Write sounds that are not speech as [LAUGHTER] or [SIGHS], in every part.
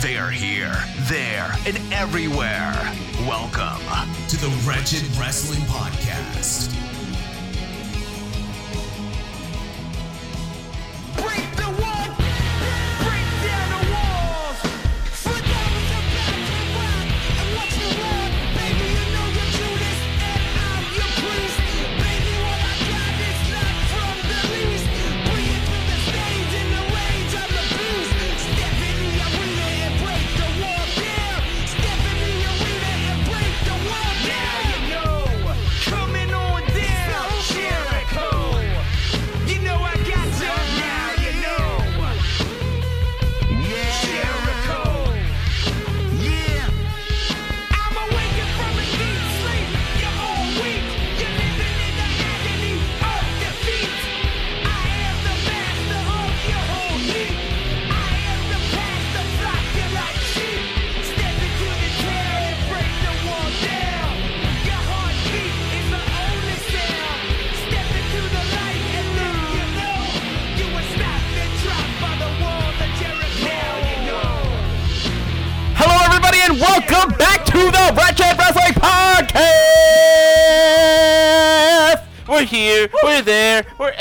They are here, there, and everywhere. Welcome to the Wretched Wrestling Podcast.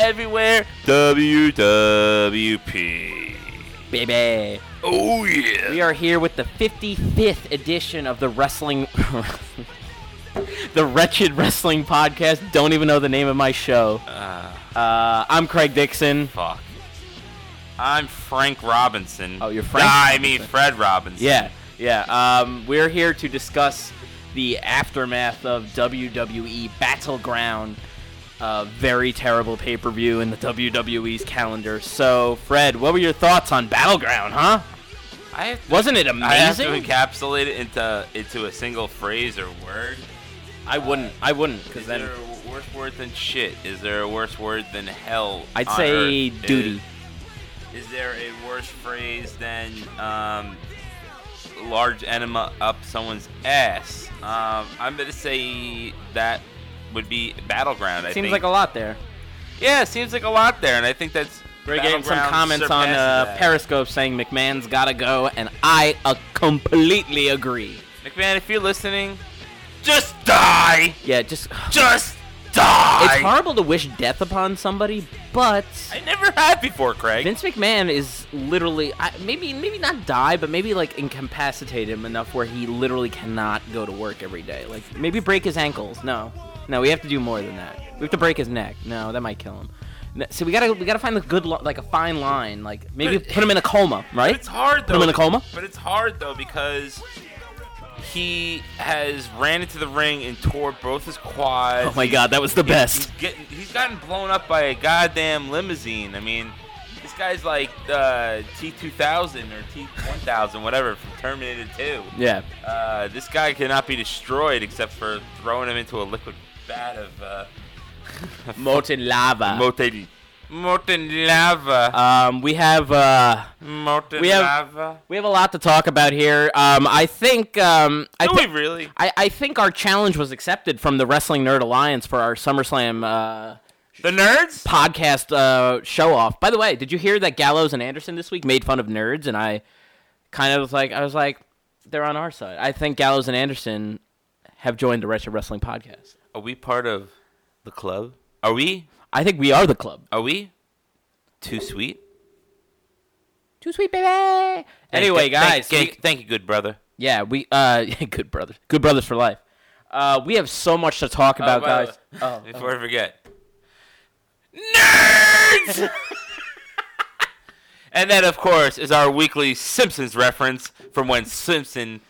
Everywhere. WWP. Baby. Oh yeah. We are here with the 55th edition of the Wrestling. [LAUGHS] the Wretched Wrestling Podcast. Don't even know the name of my show. Uh, I'm Craig Dixon. Fuck. I'm Frank Robinson. Oh, you're Frank Nah, I mean Fred Robinson. Yeah, yeah. Um, we're here to discuss the aftermath of WWE Battleground. Uh, very terrible pay per view in the WWE's calendar. So, Fred, what were your thoughts on Battleground, huh? I have to, Wasn't it I have to encapsulate it into into a single phrase or word. I wouldn't. I wouldn't, because Is then there a worse word than shit? Is there a worse word than hell? I'd say earth? duty. Is, is there a worse phrase than um, large enema up someone's ass? Um, I'm gonna say that would be battleground. I seems think. like a lot there. Yeah, it seems like a lot there, and I think that's. We're getting some comments on uh. Periscope saying McMahon's gotta go, and I uh, completely agree. McMahon, if you're listening, just die. Yeah, just [SIGHS] Just die. it's horrible to wish death upon somebody, but I never had before, Craig. Vince McMahon is literally I, maybe maybe not die, but maybe like incapacitate him enough where he literally cannot go to work every day. Like maybe break his ankles. No, no, we have to do more than that. We have to break his neck. No, that might kill him. So we gotta we gotta find the good lo- like a fine line. Like maybe But- put him in a coma, right? It's hard though. Put him in a coma. But it's hard though because he has ran into the ring and tore both his quads. Oh my God, that was the best. He's, getting, he's gotten blown up by a goddamn limousine. I mean, this guy's like uh, T2000 or T1000, whatever, from Terminator 2. Yeah. Uh, this guy cannot be destroyed except for throwing him into a liquid vat of uh, [LAUGHS] Molten lava. molten, molten lava. um, we have uh, molten we have- lava. we have a lot to talk about here. Um, I think um, I Do thi- we really? I, I think our challenge was accepted from the Wrestling Nerd Alliance for our SummerSlam uh, The nerds? podcast uh, show off. By the way, did you hear that Gallows and Anderson this week made fun of nerds? And I kind of was like, I was like, they're on our side. I think Gallows and Anderson have joined the Retro Wrestling Podcast. Are we part of the club? Are we? I think we are the club. Are we? Too sweet? Too sweet, baby. Anyway, Thank- guys, Thank, we- thank you, good brother. yeah, we uh, [LAUGHS] good brothers, good brothers for life. Uh, we have so much to talk about, by the guys. way, [LAUGHS] Oh, Before I forget. Nerds! [LAUGHS] and that, of course, is our weekly Simpsons reference from when Simpson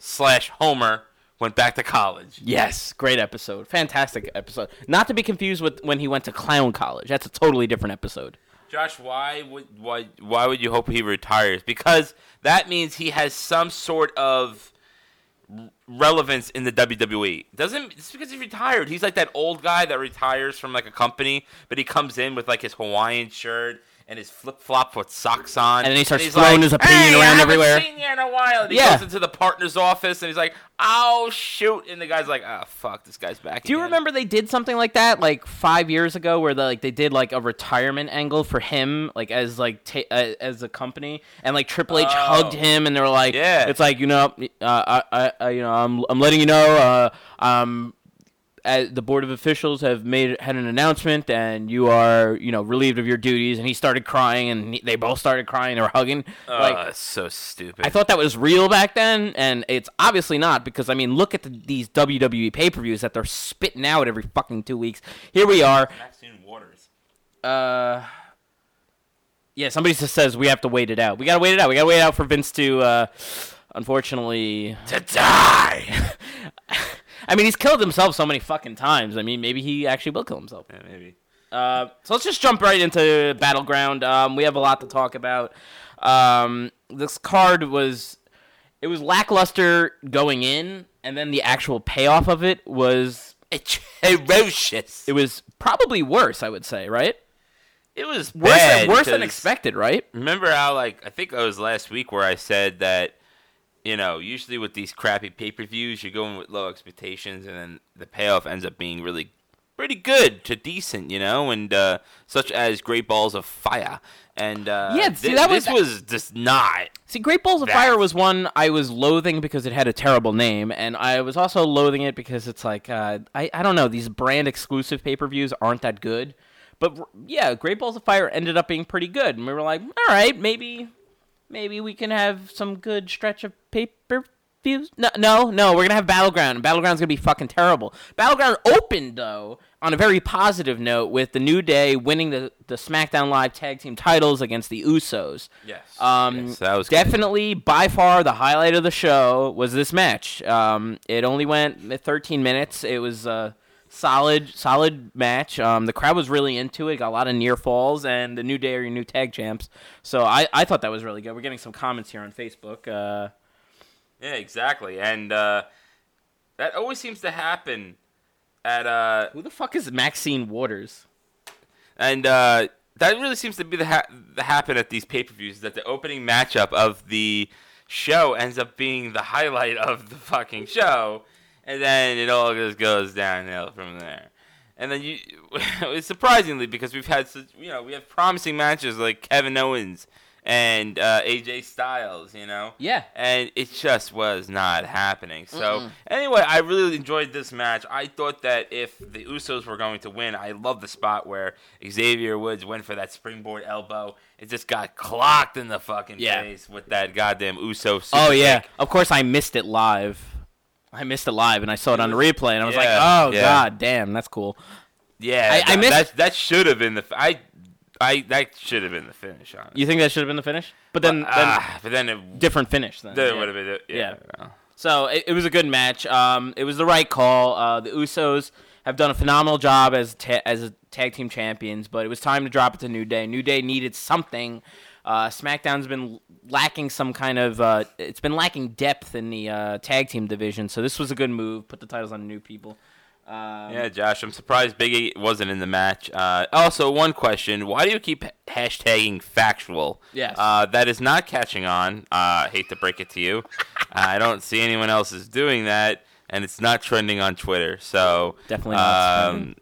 slash Homer went back to college. Yes, great episode. Fantastic episode. Not to be confused with when he went to clown college. That's a totally different episode. Josh, why would why why would you hope he retires? Because that means he has some sort of relevance in the WWE. Doesn't just because he's retired. He's like that old guy that retires from like a company, but he comes in with like his Hawaiian shirt and his flip flop with socks on, And then he starts throwing like, his opinion "Hey, around haven't everywhere." Seen you in a while. And he Yeah. goes into the partner's office and he's like, "Oh shoot!" And the guy's like, "Oh fuck, this guy's back." Do you again." remember they did something like that like five years ago, where they, like they did like a retirement angle for him, like as like ta- uh, as a company, and like Triple H Oh. hugged him, and they were like, Yeah. it's like you know, uh, I, I, I, you know, I'm, I'm letting you know, uh, um, the board of officials have made had an announcement, and you are, you know, relieved of your duties. And he started crying, and he, they both started crying. They were hugging, Oh, like it's so stupid. I thought that was real back then, and it's obviously not because I mean, look at the, these WWE pay per views that they're spitting out every fucking two weeks. Here we are. Maxine Waters. Uh, yeah, somebody just says we have to wait it out. We gotta wait it out. We gotta wait it out for Vince to, uh, unfortunately, To die. [LAUGHS] I mean, he's killed himself so many fucking times. I mean, maybe he actually will kill himself. yeah, maybe. Uh, so let's just jump right into Battleground. Um, we have a lot to talk about. Um, this card was it was lackluster going in, and then the actual payoff of it was [LAUGHS] It's ferocious. it was probably worse. I would say, right? It was Worse, than, worse than expected, right? Remember how like I think it was last week where I said that you know usually with these crappy pay per views you're going with low expectations and then the payoff ends up being really pretty good to decent, you know, and uh, such as Great Balls of Fire and uh, Yeah, see, thi- that was- this was just not. See, Great Balls of That- Fire was one I was loathing because it had a terrible name, and I was also loathing it because it's like uh, I I don't know these brand exclusive pay per views aren't that good, but yeah, Great Balls of Fire ended up being pretty good, and we were like, all right, maybe maybe we can have some good stretch of paper views. No, no, no, we're gonna have Battleground, Battleground's gonna be fucking terrible. Battleground opened though on a very positive note with the New Day winning the the SmackDown Live Tag Team titles against the Usos. Yes. Um, Yes, that was good. definitely by far the highlight of the show was this match. Um, it only went 13 minutes. It was a solid, solid match. Um, the crowd was really into it. Got a lot of near falls, and the New Day are your new tag champs. So I, I thought that was really good. We're getting some comments here on Facebook. Uh, Yeah, exactly, and uh, that always seems to happen at uh, who the fuck is Maxine Waters? and uh, that really seems to be the, ha- the happen at these pay per views. That the opening matchup of the show ends up being the highlight of the fucking show, and then it all just goes downhill from there. And then you, [LAUGHS] it's surprisingly because we've had such, you know, we have promising matches like Kevin Owens and uh, AJ Styles, you know. Yeah. And it just was not happening. So anyway, I really enjoyed this match. I thought that if the Usos were going to win, I love the spot where Xavier Woods went for that springboard elbow. It just got clocked in the fucking Yeah. face with that goddamn Uso. Super Oh yeah, kick. of course I missed it live. I missed it live, and I saw it on the replay, and I was Yeah, like, "Oh yeah. god, damn, that's cool." yeah. I- I that- missed- that. That should have been the. I, I that should have been the finish on. You think that should have been the finish? But then, then Ah, but then it, different finish then. that yeah. would have been it. Yeah. So it, it was a good match. Um, it was the right call. Uh, the Usos have done a phenomenal job as ta- as tag team champions, but it was time to drop it to New Day. New Day needed something. Uh, SmackDown's been lacking some kind of. Uh, it's been lacking depth in the uh, tag team division, so this was a good move. Put the titles on new people. Um, Yeah, Josh, I'm surprised Big E wasn't in the match. Uh, also, one question: Why do you keep hashtagging factual? Yes. Uh, that is not catching on. Uh, I hate to break it to you. [LAUGHS] I don't see anyone else is doing that, and it's not trending on Twitter. So Definitely not. Um,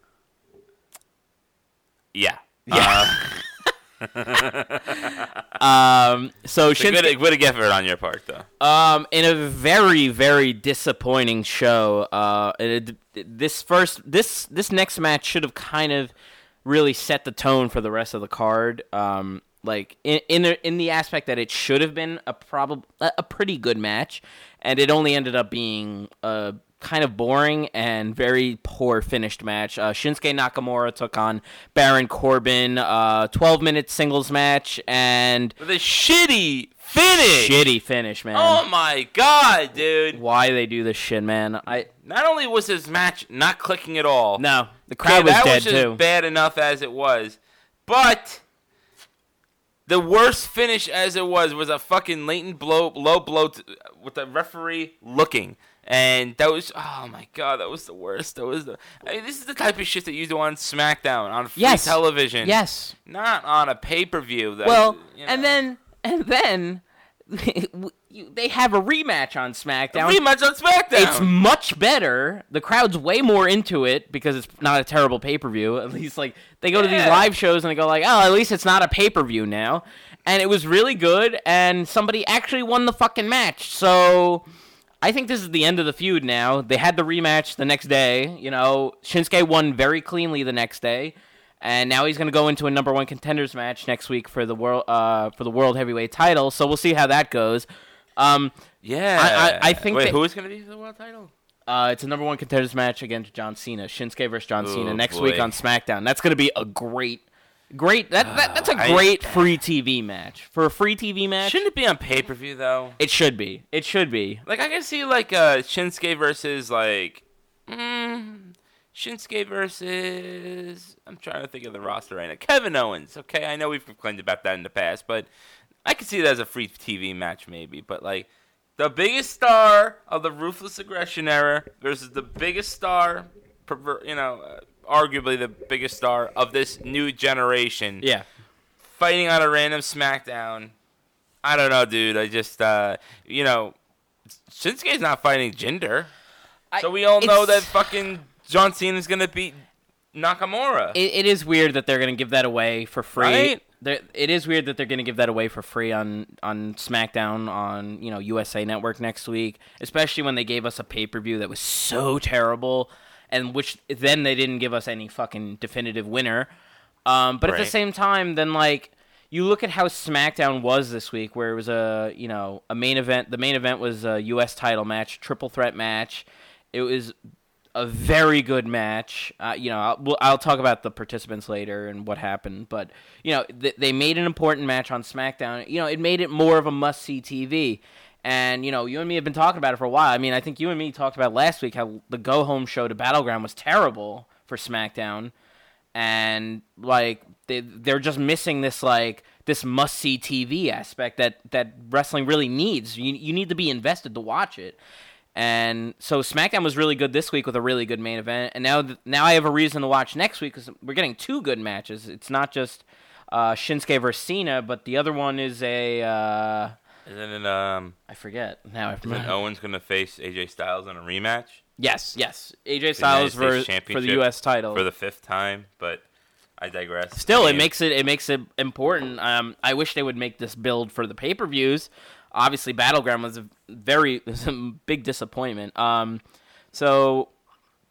yeah. Yeah. [LAUGHS] [LAUGHS] Um, so It's a Shinsuke, good, good effort on your part, though. Um, in a very very disappointing show. Uh, it, this first this this next match should have kind of really set the tone for the rest of the card. Um, like in in the, in the aspect that it should have been a prob a a pretty good match, and it only ended up being a kind of boring and very poor finished match. Uh, Shinsuke Nakamura took on Baron Corbin. Uh, twelve minute singles match and With a shitty finish. shitty finish, man. Oh my god, dude! why they do this shit, man. I Not only was his match not clicking at all. no, the crowd was that dead was just too. bad enough as it was, but the worst finish as it was was a fucking latent blow, low blow with the referee looking. And that was oh my god, that was the worst. That was the. I mean, this is the type of shit that you do on SmackDown on free Yes. television. Yes. not on a pay per view. Though. Well, and then and then [LAUGHS] they have a rematch on SmackDown. rematch on SmackDown. It's much better. The crowd's way more into it because it's not a terrible pay per view. [LAUGHS] At least like they go to these live shows and they go like, oh, at least it's not a pay per view now. And it was really good, and somebody actually won the fucking match. So I think this is the end of the feud now. They had the rematch the next day. You know, Shinsuke won very cleanly the next day. And now he's going to go into a number one contenders match next week for the world uh, for the world heavyweight title. So we'll see how that goes. Um, yeah. I- I- I think Wait, that- who is going to be the world title? uh, it's a number one contenders match against John Cena. Shinsuke versus John Cena Oh, next boy. week on SmackDown. That's going to be a great, great. That, that that's a I- great free TV match for a free TV match. Shouldn't it be on pay per view though? it should be. It should be. Like I can see like uh Shinsuke versus like mm, Shinsuke versus I'm trying to think of the roster right now. Kevin Owens. Okay, I know we've complained about that in the past, but I can see that as a free TV match maybe. But like the biggest star of the ruthless aggression era versus the biggest star, perver- you know, uh, arguably the biggest star of this new generation Yeah. fighting on a random SmackDown. I don't know, dude. I just, uh, you know, Shinsuke's not fighting Jinder, so we all know that fucking John Cena's gonna beat Nakamura. It, it is weird that they're going to give that away for free. Right? They're- It is weird that they're going to give that away for free on on SmackDown on you know USA Network next week, especially when they gave us a pay per view that was so terrible, and which then they didn't give us any fucking definitive winner. Um, but at the same time, then like you look at how SmackDown was this week, where it was a you know a main event. The main event was a U.S. title match, triple threat match. It was a very good match. Uh, you know, I'll, we'll, I'll talk about the participants later and what happened, but you know, th- they made an important match on SmackDown. You know, it made it more of a must-see TV. And you know, you and me have been talking about it for a while. I mean, I think you and me talked about last week how the go home show to Battleground was terrible for SmackDown, and like they they're just missing this like this must see TV aspect that that wrestling really needs. You you need to be invested to watch it. And so SmackDown was really good this week with a really good main event, and now th- now I have a reason to watch next week because we're getting two good matches. It's not just uh, Shinsuke versus Cena, but the other one is a uh, Isn't it? Um, I forget now. I forget. Owens gonna face AJ Styles in a rematch Yes, yes, AJ Styles ver- for the U.S. title. for the fifth time? But I digress. Still, I it makes it it makes it important. Um, I wish they would make this build for the pay per views. Obviously, Battleground was a very [LAUGHS] was a big disappointment. Um, so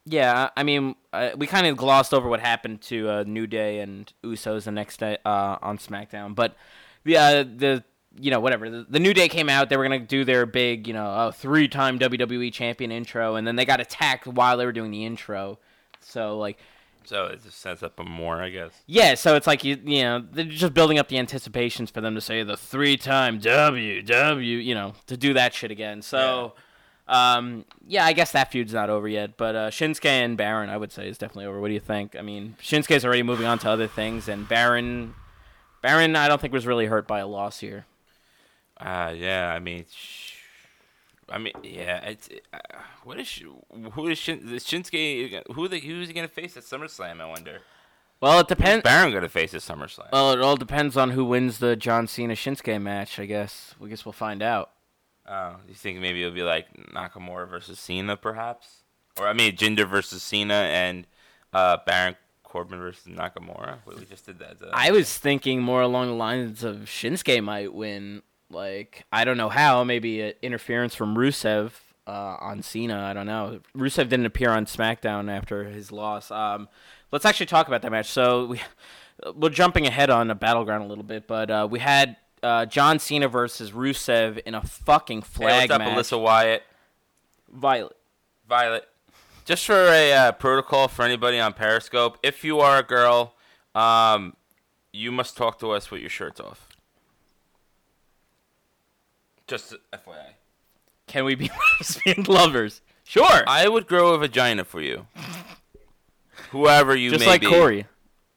yeah, I mean, uh, we kind of glossed over what happened to uh, New Day and Usos the next day uh, on SmackDown, but the uh, the you know whatever the, the New Day came out, they were gonna do their big you know oh, three time WWE champion intro, and then they got attacked while they were doing the intro. So like So it just sets up a more, I guess. yeah, so it's like you you know they're just building up the anticipations for them to say the three time W W you know to do that shit again. So um yeah, I guess that feud's not over yet, but uh, Shinsuke and Baron I would say is definitely over. What do you think? I mean, Shinsuke's already moving on to other things, and Baron Baron I don't think was really hurt by a loss here. Uh, yeah. I mean, sh- I mean, yeah. It's uh, what is sh- who is Shin- is Shinsuke? Who the who's he gonna face at SummerSlam? I wonder. Well, it Who's depends. Baron gonna face at SummerSlam? Well, it all depends on who wins the John Cena Shinsuke match. I guess. I guess we'll find out. Oh, you think maybe it'll be like Nakamura versus Cena, perhaps? Or I mean, Jinder versus Cena and uh, Baron Corbin versus Nakamura. We we just did that. uh, I was thinking more along the lines of Shinsuke might win. Like I don't know how. Maybe a interference from Rusev uh, on Cena. I don't know. Rusev didn't appear on SmackDown after his loss. Um, let's actually talk about that match. So we we're jumping ahead on a battleground a little bit, but uh, we had uh, John Cena versus Rusev in a fucking flag Hey, what's up, match. Alyssa Wyatt? Violet. Violet. Just for a uh, protocol for anybody on Periscope, if you are a girl, um, you must talk to us with your shirts off. Just FYI. Can we be [LAUGHS] lesbian lovers? Sure. I would grow a vagina for you. Whoever you Just may like be. Corey.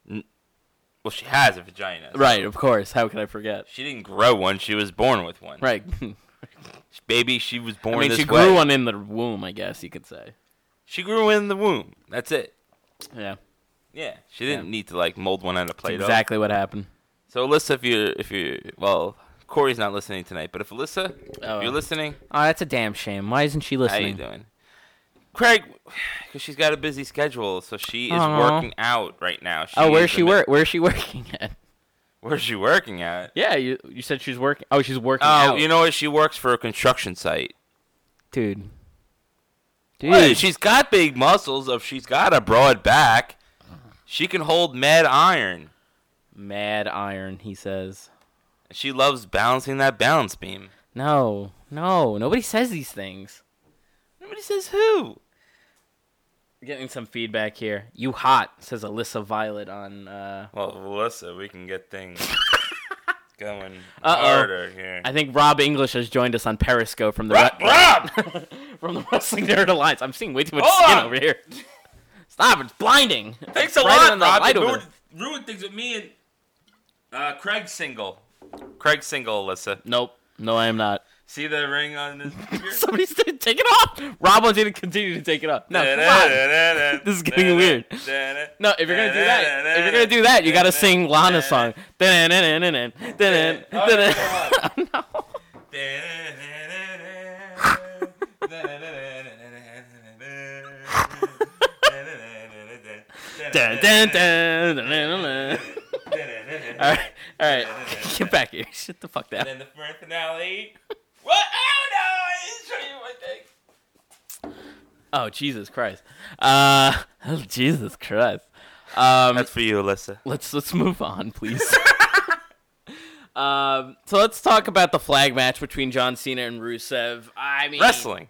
Well, she has a vagina. so Right. Of course. How could I forget? She didn't grow one. She was born with one. Right. [LAUGHS] Baby, she was born I mean, this she way. grew one in the womb, I guess you could say. She grew in the womb. That's it. Yeah, Yeah, she didn't Yeah. need to like mold one out of Play-Doh. exactly what happened. So Alyssa, if you if you well, Corey's not listening tonight, but if Alyssa, Oh. you're listening, Oh, that's a damn shame. Why isn't she listening? how you doing? Craig, [SIGHS] because she's got a busy schedule, so she is Aw. working out right now. She oh, where's she work? Where's she [LAUGHS] working at? Where's she working at? Yeah, you you said she's working. Oh, she's working Oh, out. you know what? She works for a construction site. dude. Dude, What? She's got big muscles. If she's got a broad back, she can hold mad iron. mad iron. He says. She loves balancing that balance beam. No, no, nobody says these things. Nobody says who. Getting some feedback here. You hot says Alyssa Violet on. uh Well, Alyssa, we can get things [LAUGHS] going Uh-oh. harder here. I think Rob English has joined us on Periscope from the Rob, Re- Rob! [LAUGHS] from the Wrestling Nerd Alliance. I'm seeing way too much Hold skin on. over here. Stop! It's blinding. Thanks a Right lot, Rob. You ruined, ruined things with me and uh, Craig single. Craig single, Alyssa. Nope. No, I am not. See the ring on this finger? [LAUGHS] Somebody's gonna take it off. Rob wants you to continue to take it off. No, come on. This is getting weird. No, if you're gonna do that, if you're gonna do that, you gotta sing Lana's song. No. All right, all right, [LAUGHS] get back here. [LAUGHS] Shut the fuck down. And then the grand finale. What? Oh no! I didn't show you my thing. Oh Jesus Christ. Uh, [LAUGHS] oh, Jesus Christ. Um, That's for you, Alyssa. let's let's move on, please. um, so let's talk about the flag match between John Cena and Rusev. I mean, Wrestling.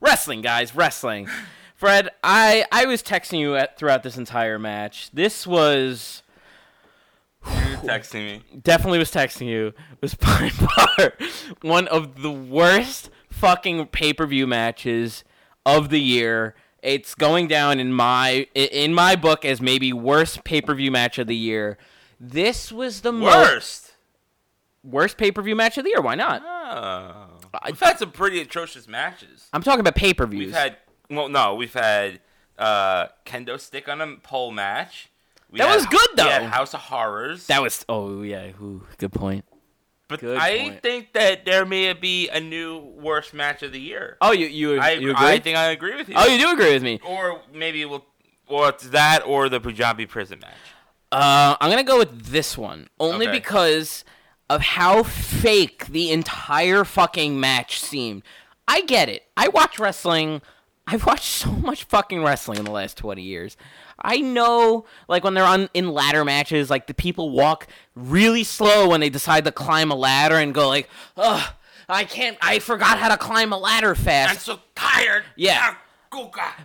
wrestling, guys, wrestling. Fred, I I was texting you at, throughout this entire match. This was You're texting me. definitely was texting you. It Was [LAUGHS] by far one of the worst fucking pay per view matches of the year. It's going down in my in my book as maybe worst pay per view match of the year. This was the Worst. worst pay per view match of the year. Why not? Oh. We've had some pretty atrocious matches. I'm talking about pay per views. We've had well, no, we've had uh, kendo stick on a pole match. We That had- was good, though. House of Horrors. that was oh yeah, ooh, good point. but good I point. think that there may be a new worst match of the year. Oh, you you I, you agree? I think I agree with you. oh, you do agree with me. Or maybe we'll, or it's that or the Punjabi prison match. Uh, I'm gonna go with this one only Okay. because of how fake the entire fucking match seemed. I get it. I watch wrestling. [LAUGHS] I've watched so much fucking wrestling in the last 20 years. I know, like when they're on in ladder matches, like the people walk really slow when they decide to climb a ladder and go like, "Ugh, I can't. I forgot how to climb a ladder fast." I'm so tired. Yeah. Ah.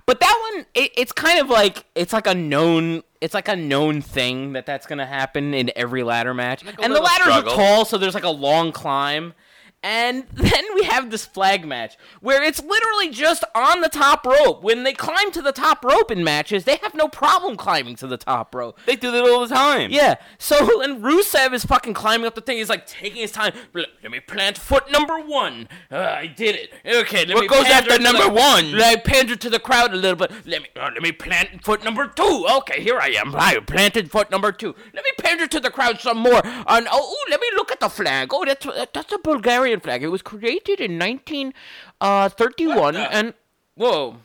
But that one, it, it's kind of like it's like a known, it's like a known thing that that's gonna happen in every ladder match. a and the ladders struggle. are tall, so there's like a long climb. And [LAUGHS] then we have this flag match where it's literally just on the top rope. When they climb to the top rope in matches, they have no problem climbing to the top rope. They do that all the time. Yeah. So [LAUGHS] when Rusev is fucking climbing up the thing, he's like taking his time. Let me plant foot number one. Uh, I did it. Okay. Let What me goes after number the- one? Let me pander to the crowd a little bit. Let me uh, let me plant foot number two. Okay, here I am. I planted foot number two. Let me pander to the crowd some more. And oh, ooh, let me look at the flag. Oh, that's that's a Bulgarian flag. It was created in 1931. What the- And whoa,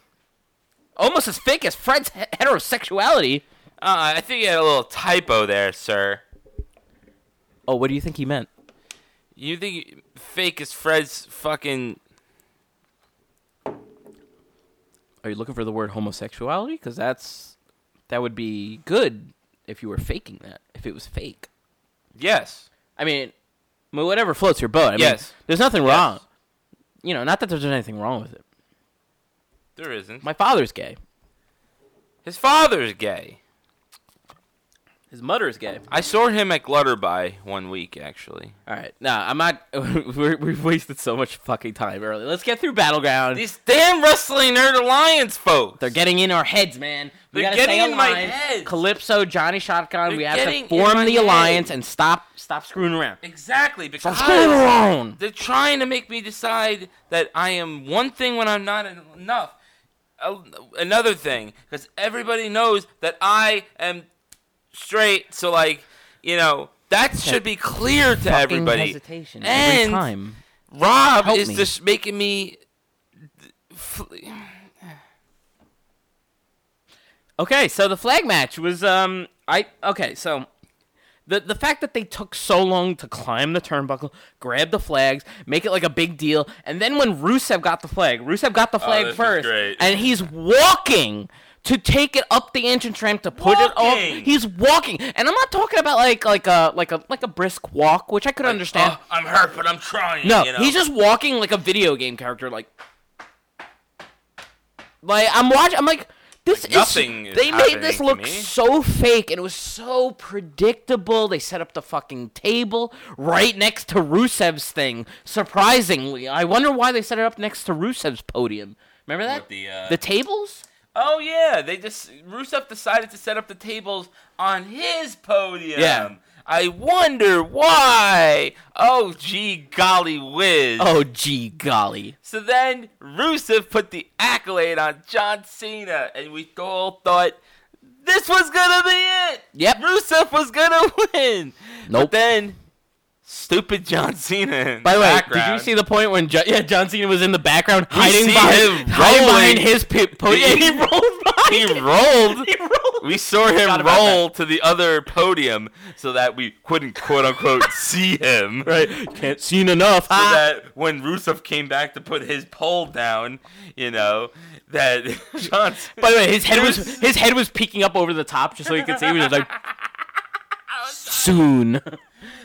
almost as fake as Fred's heterosexuality. Uh, I think you had a little typo there, sir. Oh, what do you think he meant? You think fake is Fred's fucking. Are you looking for the word homosexuality? Because that's that would be good if you were faking that. If it was fake, Yes. I mean, I mean, whatever floats your boat. I mean, Yes. there's nothing Yes. wrong. You know, not that there's anything wrong with it. There isn't. My father's gay. His father's gay. His mother's gay. I saw him at Glutterby one week, actually. All right, no, I'm not. [LAUGHS] we're, we've wasted so much fucking time early. Let's get through battleground. These damn Wrestling Nerd Alliance folks. They're getting in our heads, man. We They're gotta getting stay in my aligned. head. Calypso, Johnny Shotgun. They're we have getting to in form the head. alliance and stop stop screwing around. exactly Stop because screwing around. they're trying to make me decide that I am one thing when I'm not enough. Uh, Another thing, because everybody knows that I am straight. So like, you know, that should be clear to Fucking everybody. hesitation and every time. Rob Help is me. just making me. Okay, so the flag match was um I okay, so the the fact that they took so long to climb the turnbuckle, grab the flags, make it like a big deal, and then when Rusev got the flag, Rusev got the flag Oh, first, great. and he's walking to take it up the entrance ramp to put it Walking! off. He's walking, and I'm not talking about like like a like a like a brisk walk, which I could understand. "Oh, I'm hurt, but I'm trying. No, you know? he's just walking like a video game character, like. Like I'm watching, I'm like, this Like, is. nothing is they made this look so fake, and it was so predictable. They set up the fucking table right next to Rusev's thing. Surprisingly, I wonder why they set it up next to Rusev's podium. Remember that? The, uh, the tables? Oh yeah, they just Rusev decided to set up the tables on his podium. Yeah. I wonder why. Oh gee golly whiz. Oh, gee golly. So then Rusev put the accolade on John Cena, and we all thought this was gonna be it. Yep. Rusev was gonna [LAUGHS] win. Nope. But then stupid John Cena. By the way, background. did you see the point when jo- yeah John Cena was in the background We hiding behind, him hiding behind his [LAUGHS] podium? He- [LAUGHS] he rolled behind. He rolled. [LAUGHS] He rolled. We saw him roll to the other podium so that we couldn't quote unquote see him. Right. Can't seen enough. So Ah. that when Rusev came back to put his pole down, you know, that John By the way, his head He was his head was peeking up over the top just so you could see. He was like, soon.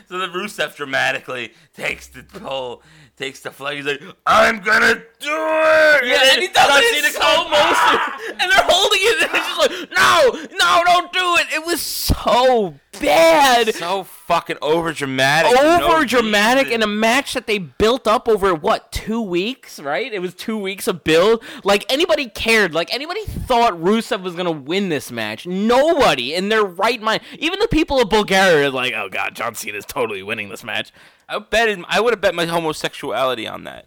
So the Rusev dramatically takes the pole, takes the flag. He's like, "I'm gonna do it!" Yeah, and he does it in slow motion, and they're holding it, and it's just like, no, no, don't do it. It was so bad, So fucking over dramatic. over dramatic in a match that they built up over what two weeks, right? It was two weeks of build. Like anybody cared, like anybody thought Rusev was gonna win this match. Nobody in their right mind, even the people of Bulgaria, are like, oh god, John Cena's totally winning this match. I bet I would have bet my homosexuality on that.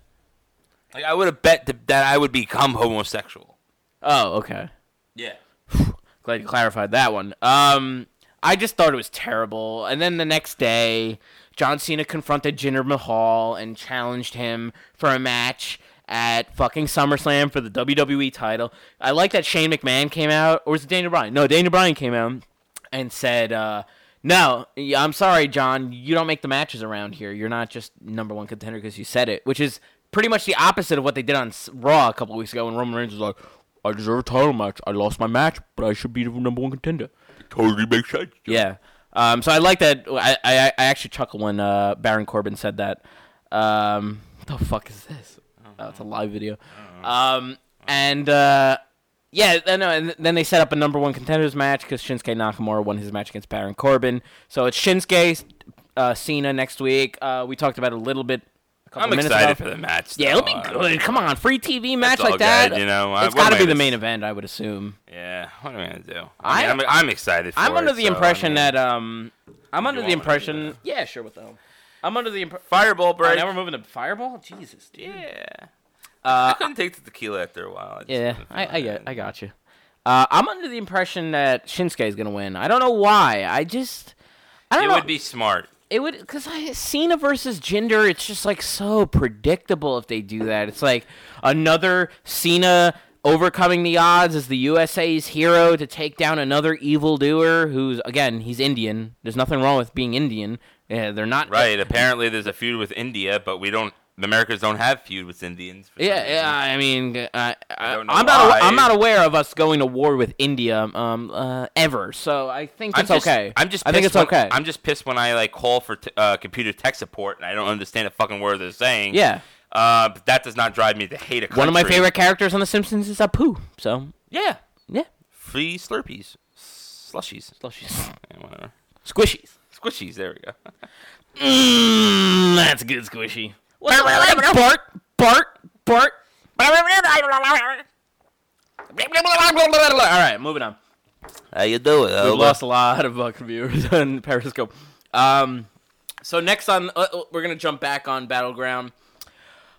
Like I would have bet that I would become homosexual. Oh, okay. Yeah. [SIGHS] Glad you clarified that one. Um, I just thought it was terrible. And then the next day, John Cena confronted Jinder Mahal and challenged him for a match at fucking SummerSlam for the WWE title. I like that Shane McMahon came out, or was it Daniel Bryan? No, Daniel Bryan came out and said, uh, "No, I'm sorry, John. You don't make the matches around here. You're not just number one contender because you said it." Which is pretty much the opposite of what they did on Raw a couple weeks ago when Roman Reigns was like, "I deserve a title match. I lost my match, but I should be the number one contender." Totally makes sense. Yeah. Um, so I like that. I, I, I actually chuckle when uh, Baron Corbin said that. Um, what the fuck is this? Oh, it's a live video. Um, and uh, yeah, then, uh, and then they set up a number one contenders match because Shinsuke Nakamura won his match against Baron Corbin. So it's Shinsuke, uh, Cena next week. Uh, we talked about it a little bit. A couple I'm excited for the match. Yeah, it'll be good. Come on, free TV match like that. good, you know. it's got to be the main event, I would assume. Yeah. What am I gonna do? I- I mean, I'm, I'm excited. For I'm it, under the so, I impression mean, that um, I'm under the want me to do impression. Yeah, sure. What the hell? I'm under the impression. Fireball break. now we're moving to Fireball. Jesus, dude. yeah. Uh, I couldn't take the tequila after a while. I yeah, I, I get, I got you. Uh, I'm under the impression that Shinsuke is gonna win. I don't know why. I just, I don't It know. would be smart. It would, because I Cena versus Jinder. It's just like so predictable if they do that. It's like another Cena overcoming the odds as the USA's hero to take down another evildoer who's again he's Indian. There's nothing wrong with being Indian. Yeah, they're not Right. [LAUGHS] Apparently, there's a feud with India, but we don't. The Americans don't have feud with Indians. Yeah, yeah. I mean, uh, I, don't know I'm not. why. I'm not aware of us going to war with India um uh, ever. So I think I'm it's just, okay. I'm just. I think pissed it's when- okay. I'm just pissed when I like call for t- uh, computer tech support and I don't understand a fucking word they're saying. yeah. Uh, but that does not drive me to hate a country. One of my favorite characters on The Simpsons is Apu. So Yeah. yeah. Free Slurpees. slushies. Slushies. [LAUGHS] Yeah, whatever. Squishies. Squishies. There we go. Mmm, [LAUGHS] that's good squishy. What's it like, Bart? Bart? Bart? All right, moving on. How you doing? We've lost a lot of fucking viewers [LAUGHS] on Periscope. Um, so next on, uh, uh, we're gonna jump back on Battleground.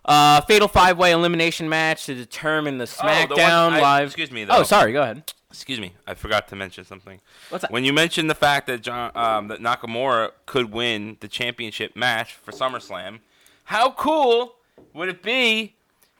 Uh, fatal five way elimination match to determine the Oh, the one- SmackDown I- live. excuse me, Oh, sorry. Go ahead. Excuse me, I forgot to mention something. What's that? When you mentioned the fact that John, um, that Nakamura could win the championship match for SummerSlam, how cool would it be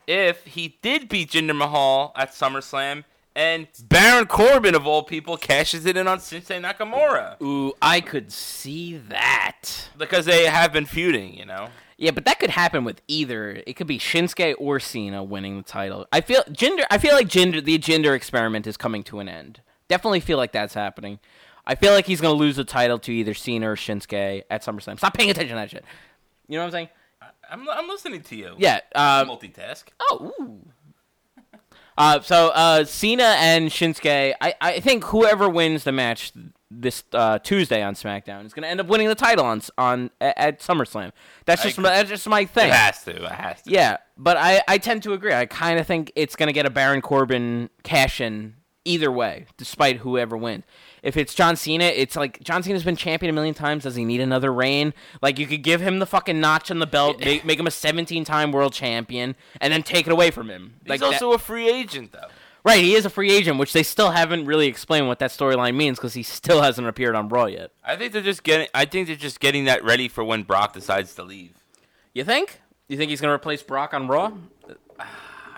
if he did beat Jinder Mahal at SummerSlam and Baron Corbin of all people cashes it in on Shinsuke Nakamura Ooh, I could see that. because they have been feuding, you know. Yeah, but that could happen with either. It could be Shinsuke or Cena winning the title. I feel Jinder. I feel like Jinder. The Jinder experiment is coming to an end. Definitely feel like that's happening. I feel like he's gonna lose the title to either Cena or Shinsuke at SummerSlam. Stop paying attention to that shit. You know what I'm saying? I'm, I'm listening to you. Yeah. Um, multitask. oh. Ooh. [LAUGHS] Uh, so uh, Cena and Shinsuke. I, I think whoever wins the match this uh, Tuesday on SmackDown is gonna end up winning the title on on at, at SummerSlam. That's just my, that's just my thing. It has to. It has to. Yeah, but I, I tend to agree. I kind of think it's going to get a Baron Corbin cash in either way, despite whoever wins. If it's John Cena, it's like John Cena's been champion a million times. Does he need another reign? Like you could give him the fucking notch on the belt, make, make him a 17-time world champion, and then take it away from him. He's Like that- also a free agent, though. right, he is a free agent, which they still haven't really explained what that storyline means because he still hasn't appeared on Raw yet. I think they're just getting. I think they're just getting that ready for when Brock decides to leave. You think? You think he's going to replace Brock on Raw?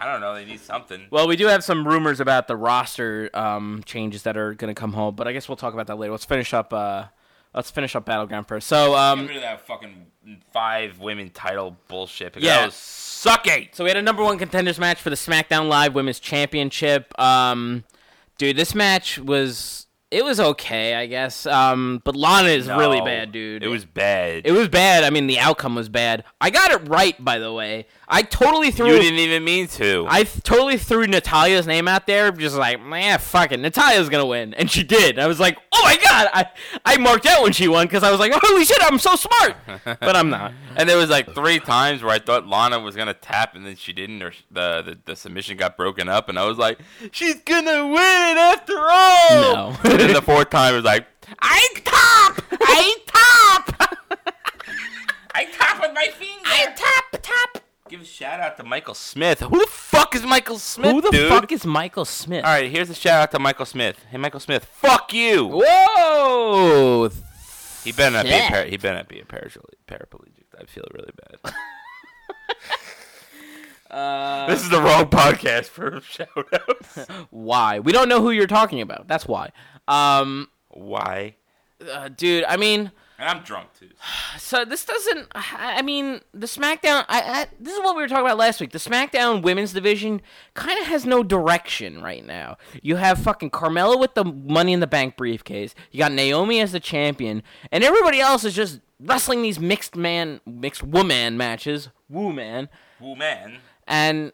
I don't know. They need something. Well, we do have some rumors about the roster um, changes that are going to come home, but I guess we'll talk about that later. Let's finish up. Uh, let's finish up battleground first. So, Get um, rid of that fucking five women title bullshit. because Yeah. that was sucky. so we had a number one contenders match for the SmackDown Live Women's Championship. Um, dude, this match was it was okay, I guess. Um, but Lana is really bad, dude. It was bad. It was bad. I mean, the outcome was bad. I got it right, by the way. I totally threw. you didn't even mean to. I totally threw Natalya's name out there, just like, man, fuck it, Natalya's gonna win, and she did. I was like, oh my god, I I marked out when she won because I was like, holy shit, I'm so smart, [LAUGHS] but I'm not. and there was like three times where I thought Lana was gonna tap and then she didn't, or the the, the submission got broken up, and I was like, she's gonna win after all. No. [LAUGHS] and then the fourth time it was like, I top, I top, I top with my finger. I tap, tap. Give a shout out to Michael Smith. Who the fuck is Michael Smith? Who the dude? fuck is Michael Smith? All right, here's a shout out to Michael Smith. Hey, Michael Smith, fuck you. Whoa! He better not be a Shit. par- he better not be a paraplegic. paraplegic. I feel really bad. [LAUGHS] Uh, this is the wrong podcast for shout outs. [LAUGHS] why? We don't know who you're talking about. That's why. Um, Why? uh, dude, I mean. And I'm drunk too. [SIGHS] So this doesn't. I I mean, the SmackDown. I, I this is what we were talking about last week. The SmackDown Women's Division kind of has no direction right now. You have fucking Carmella with the Money in the Bank briefcase. You got Naomi as the champion, and everybody else is just wrestling these mixed man, mixed woman matches. Woo man, Woo man. and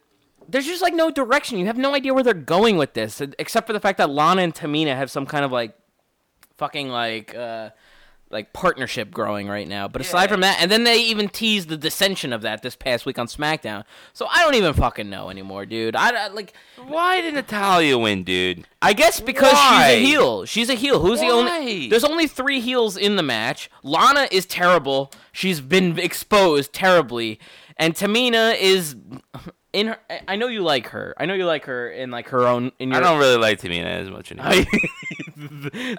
there's just like no direction. You have no idea where they're going with this, except for the fact that Lana and Tamina have some kind of like fucking like uh like partnership growing right now. But aside Yeah. from that, and then they even teased the dissension of that this past week on SmackDown. So I don't even fucking know anymore, dude. I, I like Why did Natalya win, dude? I guess because Why? she's a heel. She's a heel. Who's the only? There's only three heels in the match. Lana is terrible. She's been exposed terribly, and Tamina is in her. I- know you like her. I know you like her in like her own. In your, I don't really like Tamina as much [LAUGHS] anymore. I,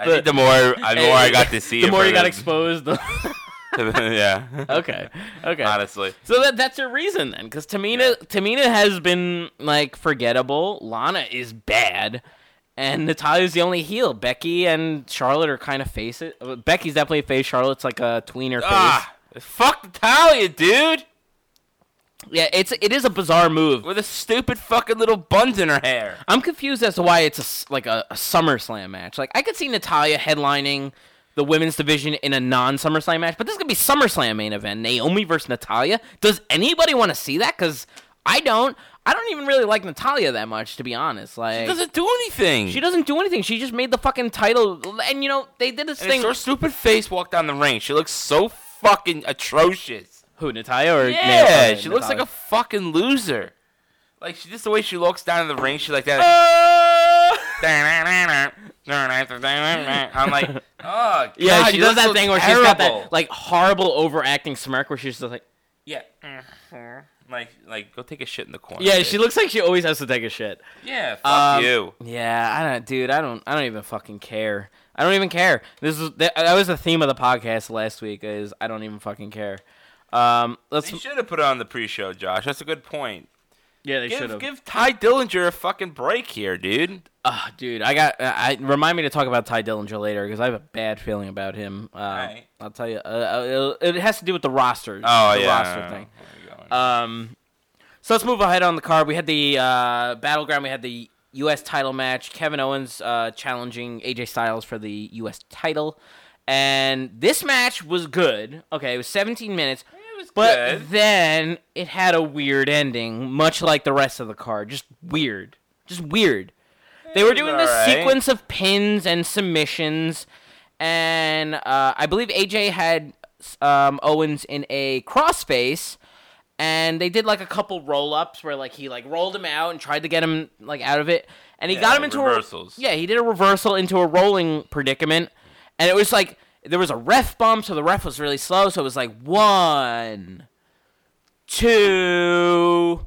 I think the more, the more I got to see, [LAUGHS] the more you got the- exposed. [LAUGHS] The yeah. okay, okay. Honestly, So that that's your reason then, because Tamina Tamina has been like forgettable. Lana is bad, and Natalya's the only heel. Becky and Charlotte are kind of face it. Becky's definitely a face. Charlotte's like a tweener face. ah, fuck Natalya, dude. Yeah, it's it is a bizarre move. With a stupid fucking little buns in her hair. I'm confused as to why it's a like a, a SummerSlam match. Like I could see Natalya headlining the women's division in a non SummerSlam match, but this is gonna be SummerSlam main event. Naomi versus Natalya. Does anybody want to see that? Because I don't. I don't even really like Natalya that much, to be honest. Like She doesn't do anything. She doesn't do anything. She just made the fucking title, and you know they did this And thing. her stupid face walked down the ring. She looks so fucking atrocious. Who Natalya or Yeah, Natalya? she looks like a fucking loser. Like she just the way she looks down in the ring, she like that. I'm like, [LAUGHS] oh god, Yeah, she does that so thing where she's got that like horrible overacting smirk where she's just like, yeah, like like go take a shit in the corner. yeah, she looks like she always has to take a shit. Yeah, fuck Um, you. Yeah, I don't, dude. I don't. I don't even fucking care. I don't even care. This is that, that was the theme of the podcast last week. Is I don't even fucking care. Um, let's. You should have put it on the pre-show, Josh. That's a good point. Yeah, they should Give, have. give Ty Dillinger a fucking break here, dude. Ah, dude, I got. I remind me to talk about Ty Dillinger later because I have a bad feeling about him. Uh, Alright. I'll tell you. Uh, uh, it has to do with the roster. Oh the yeah, roster thing. Um, so let's move ahead on the card. We had the uh, battleground. We had the U.S. title match. Kevin Owens uh, challenging AJ Styles for the U.S. title, and this match was good. Okay, it was 17 minutes. Was But good. then it had a weird ending, much like the rest of the card. Just weird. Just weird. They were doing this alright. sequence of pins and submissions, and uh, I believe AJ had um, Owens in a crossface, and they did like a couple roll ups where like he like rolled him out and tried to get him like out of it, and he Yeah, got him into reversals. a yeah he did a reversal into a rolling predicament, and it was like there was a ref bump, so the ref was really slow, so it was like one, two,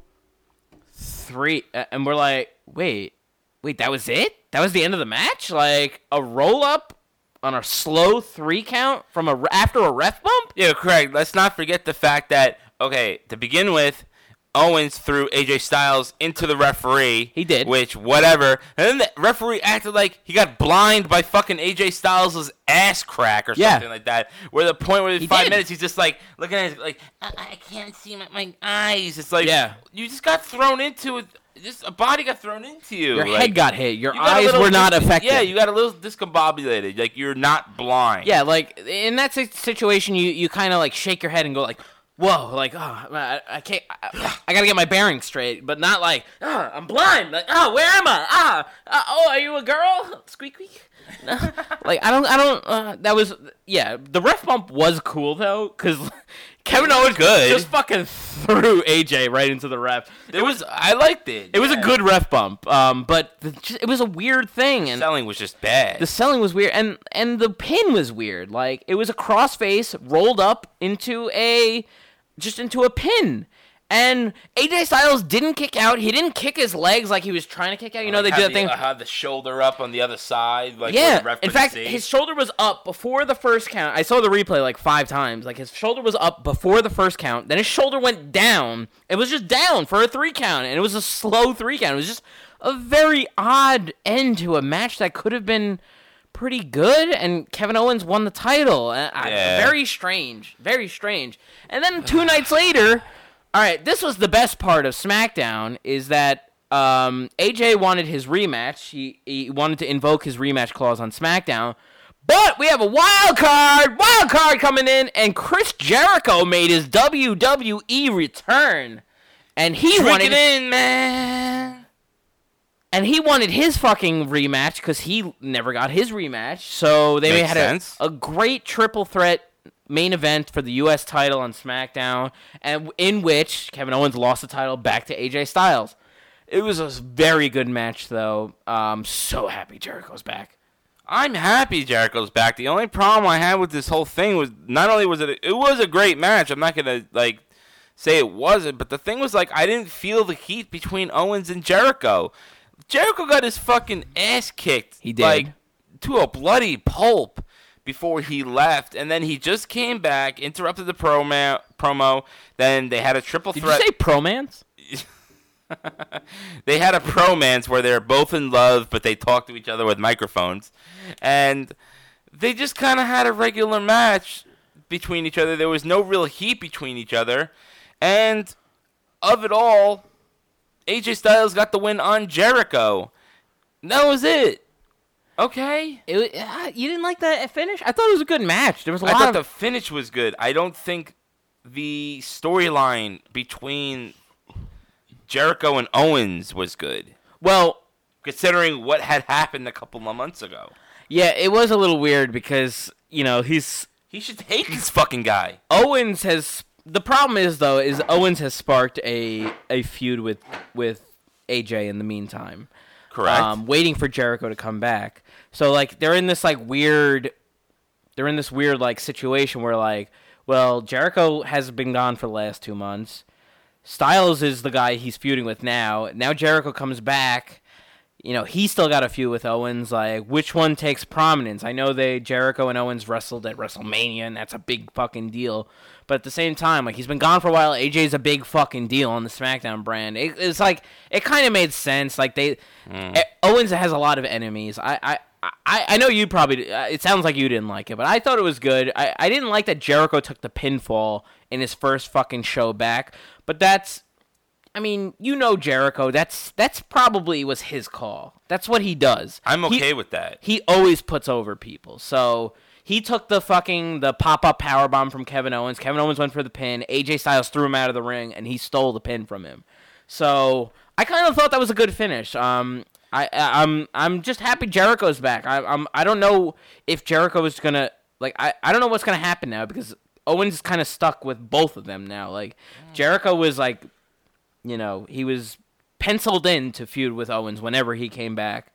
three, and we're like, wait, wait, that was it? That was the end of the match? Like a roll up on a slow three count from a after a ref bump? Yeah, correct. Let's not forget the fact that okay, to begin with, Owens threw AJ Styles into the referee. He did. Which whatever. And then the referee acted like he got blind by fucking AJ Styles' ass crack or Yeah. something like that. Where the point where He five did. minutes he's just like looking at it like I, I can't see my, my eyes. It's like Yeah. you just got thrown into it. Just a body got thrown into you. Your like, head got hit. Your you eyes little were not affected. Yeah, you got a little discombobulated. Like you're not blind. Yeah, like in that situation, you, you kind of like shake your head and go like, "Whoa!" Like, oh, I, I can't. I, I gotta get my bearings straight, but not like, "Oh, I'm blind." Like, oh, where am I? Ah, uh, oh, are you a girl? [LAUGHS] Squeak squeak. No. [LAUGHS] like, I don't, I don't. Uh, that was, yeah. The ref bump was cool though, because [LAUGHS] Kevin Owens good. just fucking threw AJ right into the ref. It was. I liked it. It was a yeah. good ref bump, um, but the, just, it was a weird thing, and Selling was just bad. the selling was weird and and the pin was weird like it was a crossface rolled up into a just into a pin and AJ Styles didn't kick out. He didn't kick his legs like he was trying to kick out. You know, Like, they did that the, thing. uh, have the shoulder up on the other side. Like yeah. the ref In fact, see. his shoulder was up before the first count. I saw the replay like five times. Like his shoulder was up before the first count. Then his shoulder went down. It was just down for a three count, and it was a slow three count. It was just a very odd end to a match that could have been pretty good. And Kevin Owens won the title. Uh, I- Yeah. very strange. Very strange. And then two [SIGHS] nights later, all right, this was the best part of SmackDown is that um, AJ wanted his rematch. He, he wanted to invoke his rematch clause on SmackDown. But we have a wild card, wild card coming in, and Chris Jericho made his WWE return, and he Drink wanted it in, man. And he wanted his fucking rematch because he never got his rematch. So they Makes had a, a great triple threat main event for the U.S. title on SmackDown, and in which Kevin Owens lost the title back to AJ Styles. It was a very good match, though. Um, so happy Jericho's back. I'm happy Jericho's back. The only problem I had with this whole thing was not only was it it was a great match. I'm not gonna like say it wasn't, but the thing was like I didn't feel the heat between Owens and Jericho. Jericho got his fucking ass kicked. He did. like to a bloody pulp before he left, and then he just came back, interrupted the promo. Promo. Then they had a triple Did threat. you say promance? [LAUGHS] they had a bromance where they're both in love, but they talk to each other with microphones, and they just kind of had a regular match between each other. There was no real heat between each other, and of it all, AJ Styles got the win on Jericho. That was it. Okay. It, uh, you didn't like that finish? I thought it was a good match. There was a I lot I thought of the finish was good. I don't think the storyline between Jericho and Owens was good, Well, considering what had happened a couple of months ago. yeah, it was a little weird because you know he's He should hate this fucking guy. Owens has the problem is though is Owens has sparked a a feud with with AJ in the meantime. Correct. Um, waiting for Jericho to come back. So like they're in this like weird they're in this weird like situation where like well Jericho has been gone for the last 2 months. Styles is the guy he's feuding with now. Now Jericho comes back. You know, he still got a feud with Owens. Like, which one takes prominence? I know they Jericho and Owens wrestled at WrestleMania, and that's a big fucking deal. But at the same time, like he's been gone for a while. AJ's a big fucking deal on the SmackDown brand. It, it's like it kind of made sense. Like they, eh, Owens has a lot of enemies. I, I, I, I know you probably. Uh, it sounds like you didn't like it, but I thought it was good. I, I didn't like that Jericho took the pinfall in his first fucking show back. But that's I mean, you know Jericho. That's that's probably was his call. That's what he does. I'm He- okay with that. He always puts over people. So he took the fucking the pop up power bomb from Kevin Owens. Kevin Owens went for the pin. AJ Styles threw him out of the ring, and he stole the pin from him. So I kind of thought that was a good finish. Um, I, I I'm I'm just happy Jericho's back. I, I'm I don't know if Jericho is gonna like I, I don't know what's gonna happen now because Owens is kind of stuck with both of them now. Like Jericho was like you know, he was penciled in to feud with Owens whenever he came back.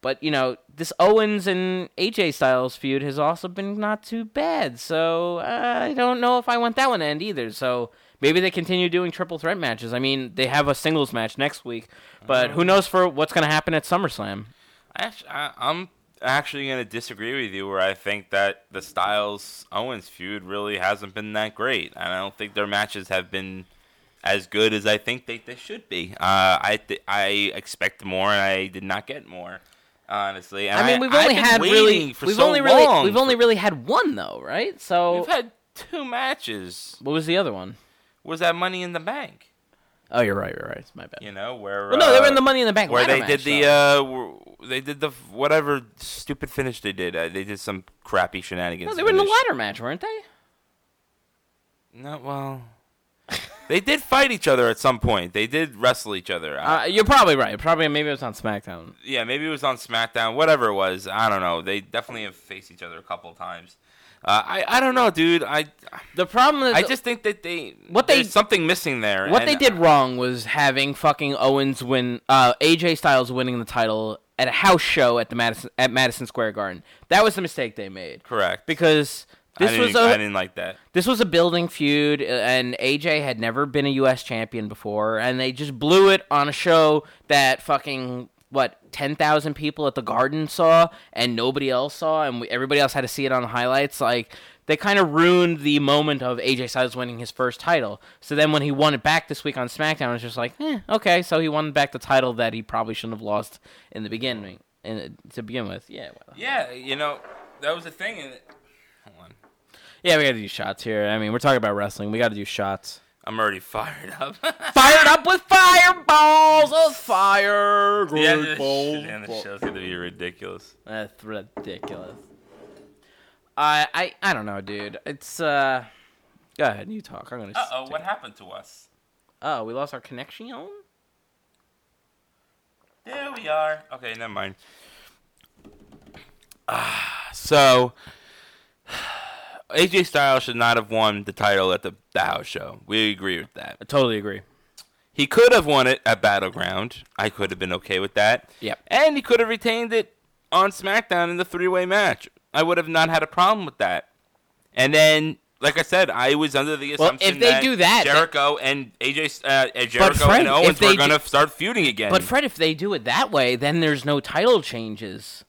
But, you know, this Owens and AJ Styles feud has also been not too bad. So uh, I don't know if I want that one to end either. So maybe they continue doing triple threat matches. I mean, they have a singles match next week. But who knows for what's going to happen at SummerSlam? Actually, I, I'm actually going to disagree with you where I think that the Styles Owens feud really hasn't been that great. And I don't think their matches have been as good as I think they, they should be. Uh, I th- I expect more and I did not get more. Honestly, and I mean, we've I've only had really, we've so only really, we've for- only really had one though, right? So we've had two matches. what was the other one? Was that Money in the Bank? Oh, you're right. You're right. It's my bad. You know where? Well, no, they were uh, in the Money in the Bank where they match, did the though. uh, they did the whatever stupid finish they did. Uh, they did some crappy shenanigans. No, they were in the ladder match, weren't they? No, well, they did fight each other at some point. They did wrestle each other. Uh, you're probably right. Probably maybe it was on SmackDown. yeah, maybe it was on SmackDown. Whatever it was, I don't know. They definitely have faced each other a couple of times. Uh, I I don't know, dude. I The problem is I just think that they What they- there's something missing there. what and they did wrong was having fucking Owens win, uh, AJ Styles winning the title at a house show at the Madison at Madison Square Garden. That was the mistake they made Correct. because this didn't, was I a didn't like that. this was a building feud, uh, and AJ had never been a U.S. champion before, and they just blew it on a show that fucking what ten thousand people at the Garden saw, and nobody else saw, and we, everybody else had to see it on the highlights. Like they kind of ruined the moment of AJ Styles winning his first title. So then when he won it back this week on SmackDown, it's just like, eh, okay, so he won back the title that he probably shouldn't have lost in the beginning, in, to begin with. Yeah, well. Yeah, you know that was the thing. And hold on, yeah, we got to do shots here. I mean, we're talking about wrestling. We got to do shots. I'm already fired up. [LAUGHS] fired up with fireballs of fire. yeah, Great this, balls. yeah, this show's gonna be ridiculous. That's ridiculous. I I I don't know, dude. It's uh. Go ahead, you talk. I'm gonna. Uh oh, what happened to us? Oh, we lost our connection. There we are. Okay, never mind. Ah, [SIGHS] so AJ Styles should not have won the title at the, the house show. We agree with that. I totally agree. He could have won it at Battleground. I could have been okay with that. Yep. And he could have retained it on SmackDown in the three-way match. I would have not had a problem with that. And then, like I said, I was under the Well, assumption if they that do that, Jericho and AJ, uh, uh, Jericho Fred, and Owens were going to start feuding again. But Fred, if they do it that way, then there's no title changes.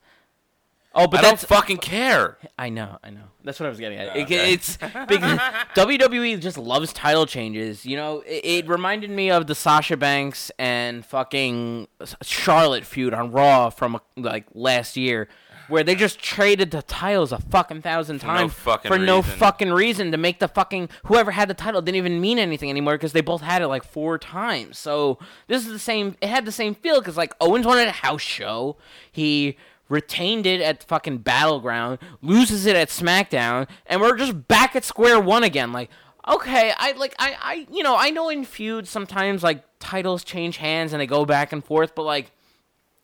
Oh, but I don't that's fucking care. I know, I know. That's what I was getting at. Yeah, It- okay. it's [LAUGHS] because [LAUGHS] WWE just loves title changes. You know, it, it reminded me of the Sasha Banks and fucking Charlotte feud on Raw from like last year, where they just traded the titles a fucking thousand no times fucking for no fucking reason to make the fucking whoever had the title didn't even mean anything anymore because they both had it like four times. So this is the same. It had the same feel because like Owens wanted a house show. He retained it at fucking Battleground, loses it at SmackDown, and we're just back at square one again. Like, okay, I like I I you know I know in feuds sometimes like titles change hands and they go back and forth, but like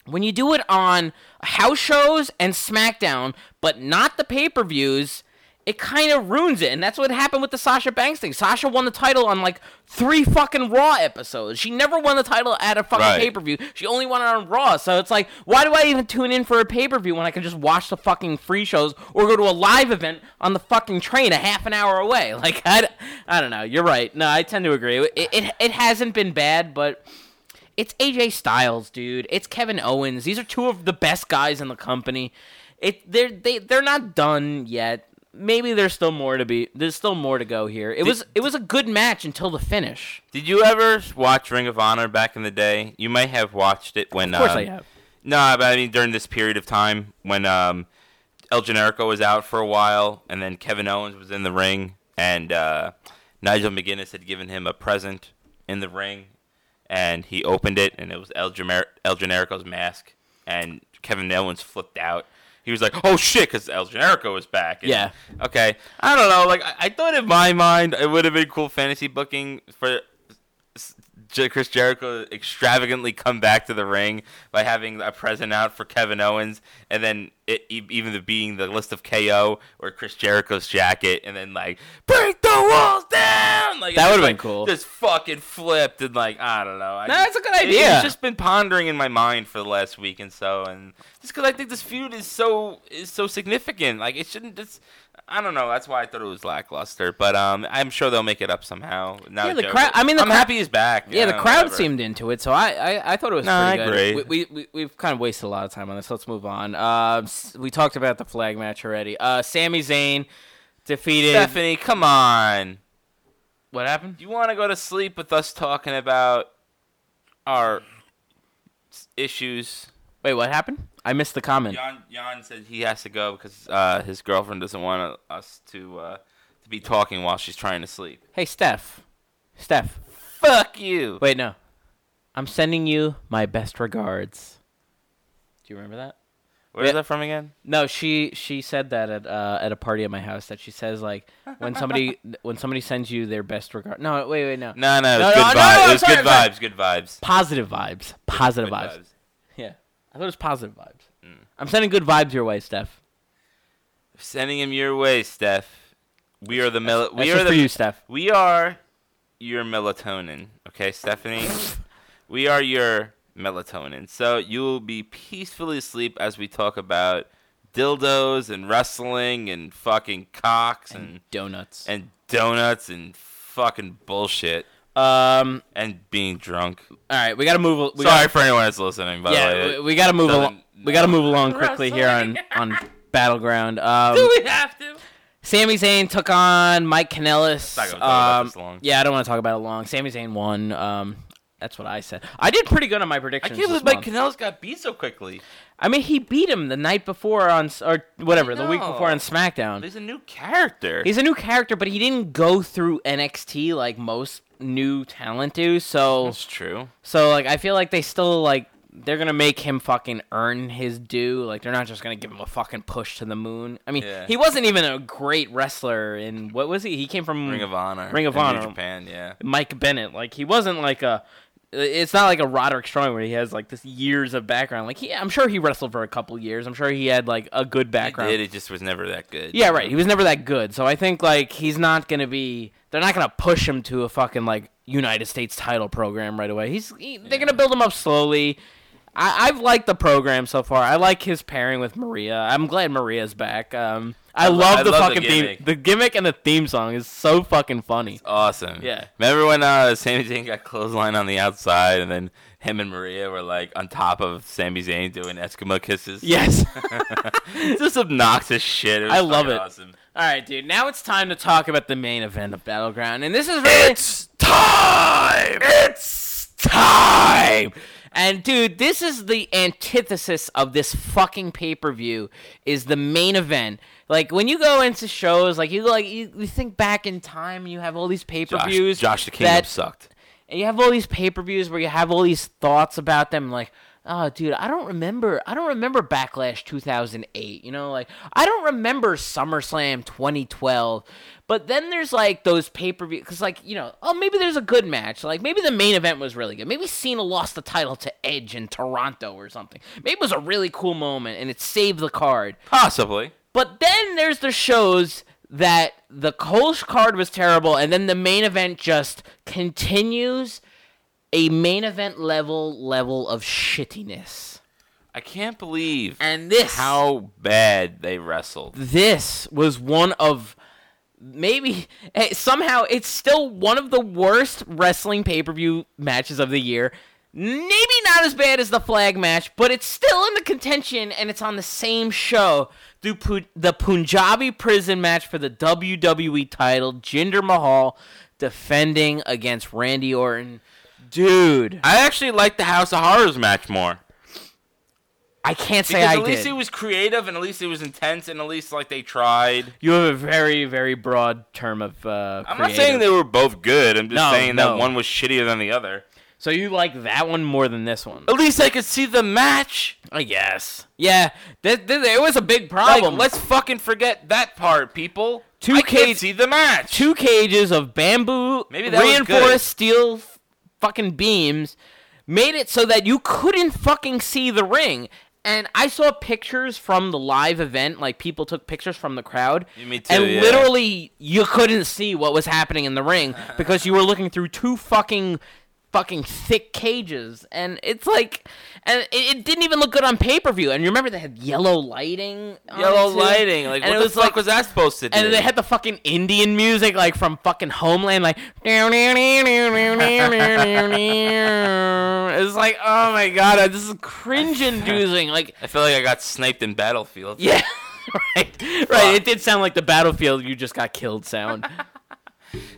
when you do it on house shows and SmackDown, but not the pay per views, it kind of ruins it. And that's what happened with the Sasha Banks thing. Sasha won the title on like three fucking Raw episodes. She never won the title at a fucking Right. pay per view. She only won it on Raw. So it's like, why do I even tune in for a pay per view when I can just watch the fucking free shows or go to a live event on the fucking train a half an hour away? [LAUGHS] Like, I, I don't know. You're right. No, I tend to agree. It, it, it hasn't been bad, but it's AJ Styles, dude. It's Kevin Owens. These are two of the best guys in the company. It they're they they're not done yet. Maybe there's still more to be. There's still more to go here. It was it was a good match until the finish. Did you ever watch Ring of Honor back in the day? You might have watched it when. Of course um, I have. No, but I mean during this period of time when um, El Generico was out for a while, and then Kevin Owens was in the ring, and uh, Nigel McGuinness had given him a present in the ring, and he opened it, and it was El, Gemer- El Generico's mask, and Kevin Owens flipped out. He was like, "Oh shit!" because El Generico was back. And- Yeah. Okay. I don't know. Like I, I thought in my mind it would have been cool fantasy booking for Chris Jericho extravagantly come back to the ring by having a present out for Kevin Owens, and then it, even the being the list of KO or Chris Jericho's jacket, and then like break the walls down. Like That would've been cool. Just fucking flipped and like I don't know. I No, that's a good it- idea. it's just been pondering in my mind for the last week and so, and just because I think this feud is so is so significant. Like it shouldn't just. I don't know. That's why I thought it was lackluster, but um, I'm sure they'll make it up somehow. Now Yeah, the crowd- I mean, the I'm crowd- happy he's back. Yeah, the crowd whatever. seemed into it, so I I, I thought it was No, pretty I good. agree. We, we, we've kind of wasted a lot of time on this. Let's move on. Uh, we talked about the flag match already. Uh, Sami Zayn defeated. Stephanie, come on. What happened? Do you want to go to sleep with us talking about our issues? Wait, what happened? I missed the comment. Jan, Jan said he has to go because uh, his girlfriend doesn't want us to uh, to be talking while she's trying to sleep. Hey, Steph. Steph. Fuck you. Wait, no. I'm sending you my best regards. Do you remember that? Where's Yeah. that from again? No, she she said that at uh, at a party at my house. That she says like when somebody [LAUGHS] when somebody sends you their best regard. No, wait, wait, no. No, no, it was no, good no, vibes. no, it was sorry, good vibes. Good vibes. Positive vibes. Positive Good vibes. Yeah, I thought it was positive vibes. I'm sending good vibes your way, Steph. Sending him your way, Steph. We are the mel- That's we are the for you, Steph. we are your melatonin. Okay, Stephanie. [LAUGHS] we are your melatonin. So you will be peacefully asleep as we talk about dildos and wrestling and fucking cocks and Donuts. and donuts and fucking bullshit um. and being drunk. All right, we gotta move. We Sorry gotta, for anyone that's listening. By the yeah, way, we, we gotta move along. We gotta move along [LAUGHS] quickly here on on battleground. Um, do we have to? Sami Zayn took on Mike Kanellis. Not gonna talk about Um. Yeah, I don't want to talk about it long. Sami Zayn won. Um, that's what I said. I did pretty good on my predictions. I can't believe Mike month. Kanellis got beat so quickly. I mean, he beat him the night before on or whatever, the week before on SmackDown. He's a new character. He's a new character, but he didn't go through NXT like most new talent do. So, That's true. so like I feel like they still like they're gonna make him fucking earn his due. Like they're not just gonna give him a fucking push to the moon. I mean, Yeah. he wasn't even a great wrestler in what was he? He came from Ring of Honor. Ring of Honor. Japan, yeah. Mike Bennett. Like he wasn't like a. It's not like a Roderick Strong where he has like this years of background. Like he, I'm sure he wrestled for a couple years. I'm sure he had like a good He background. did. It just was never that good. Yeah, right. He was never that good. So I think like he's not gonna be. They're not gonna push him to a fucking like United States title program right away. He's. He, they're gonna build him up slowly. I, I've liked the program so far. I like his pairing with Maria. I'm glad Maria's back. Um, I, lo- love I the love the fucking theme. The gimmick and the theme song is so fucking funny. It's Awesome. Yeah. Remember when uh, Sami Zayn got clothesline on the outside, and then him and Maria were like on top of Sami Zayn doing Eskimo kisses? Yes. It's [LAUGHS] just obnoxious shit. I love it. Awesome. All right, dude. Now it's time to talk about the main event of Battleground, and this is really it's time. it's time. And dude, this is the antithesis of this fucking pay per view. Is the main event like when you go into shows like you go like you, you think back in time and you have all these pay per Josh, views. Josh the Kingdom that sucked. and you have all these pay per views where you have all these thoughts about them, like, oh dude i don't remember i don't remember backlash 2008 you know like i don't remember summerslam 2012 but then there's like those pay-per-view because like you know oh maybe there's a good match like maybe the main event was really good maybe cena lost the title to edge in toronto or something maybe it was a really cool moment and it saved the card Possibly. But then there's the shows that the whole card was terrible, and then the main event just continues a main event level level of shittiness. I can't believe And this how bad they wrestled. this was one of maybe eh, somehow it's still one of the worst wrestling pay-per-view matches of the year. Maybe not as bad as the flag match, but it's still in the contention and it's on the same show. The, Pu- the Punjabi prison match for the WWE title, Jinder Mahal defending against Randy Orton. Dude, I actually like the House of Horrors match more. I can't say Because I at least did. it was creative and at least it was intense and at least like they tried. you have a very, very broad term of uh, I'm not saying they were both good. I'm just No, saying no. that one was shittier than the other. So you like that one more than this one? At least I could see the match. I guess. Yeah, th- th- it was a big Like, problem. let's fucking forget that part, people. Two I see the match. two cages of bamboo Maybe reinforced steel f- fucking beams made it so that you couldn't fucking see the ring. And I saw pictures from the live event, like people took pictures from the crowd, me too, and yeah. literally you couldn't see what was happening in the ring because you were looking through two fucking fucking thick cages and it's like and it, it didn't even look good on pay-per-view and you remember they had yellow lighting on Yellow lighting. Like, And what it the was fuck like- was that supposed to do? and they had the fucking Indian music, like from fucking Homeland, like. It's like, oh my god, this is cringe-inducing. Like, I feel like I got sniped in Battlefield. yeah, [LAUGHS] right, right. It did sound like the battlefield you just got killed sound. [LAUGHS]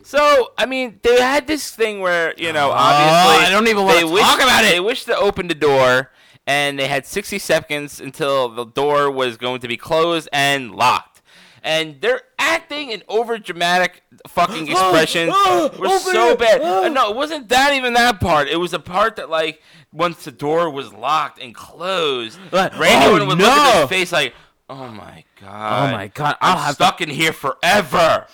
So I mean, they had this thing where you know, obviously, Oh, I don't even they wished- talk about it. They wished to open the door, and they had 60 seconds until the door was going to be closed and locked. And they're acting and over dramatic fucking [GASPS] expressions oh, were open so it, bad. oh. Uh, No, it wasn't that even that part. It was the part that like once the door was locked and closed, [GASPS] Like, Randy oh, would look at no. his face like, "Oh my god, Oh my God, I'll I'm have to- stuck in here forever."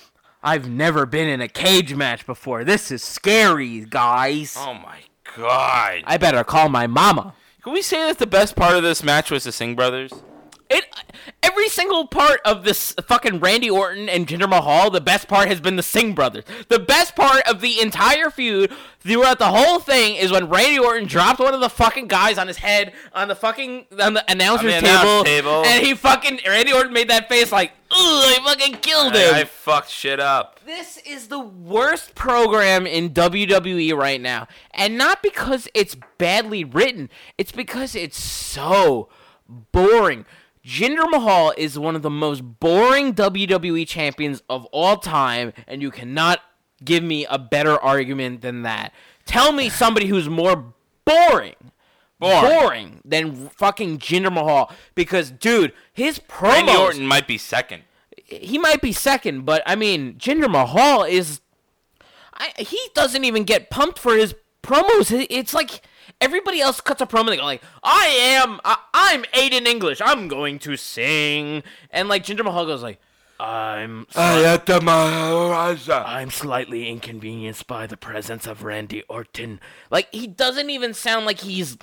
I've never been in a cage match before. This is scary, guys. Oh my god. I better call my mama. Can we say that the best part of this match was the Singh brothers? It every single part of this fucking Randy Orton and Jinder Mahal, the best part has been the Singh brothers. The best part of the entire feud throughout the whole thing is when Randy Orton dropped one of the fucking guys on his head on the fucking on the announcer's On the table, table. and he fucking Randy Orton made that face like, "Ugh, I fucking killed him." I, I fucked shit up. This is the worst program in WWE right now. And not because it's badly written, it's because it's so boring. Jinder Mahal is one of the most boring WWE champions of all time, and you cannot give me a better argument than that. Tell me somebody who's more boring. Boring. than fucking Jinder Mahal because dude, his promos Randy Orton might be second. he might be second, but I mean, Jinder Mahal is. I, he doesn't even get pumped for his promos. It's like everybody else cuts a promo. They go like, "I am, I, I'm Aiden English. I'm going to sing," and like Jinder Mahal goes like, "I'm, I'm slightly inconvenienced by the presence of Randy Orton." Like he doesn't even sound like he's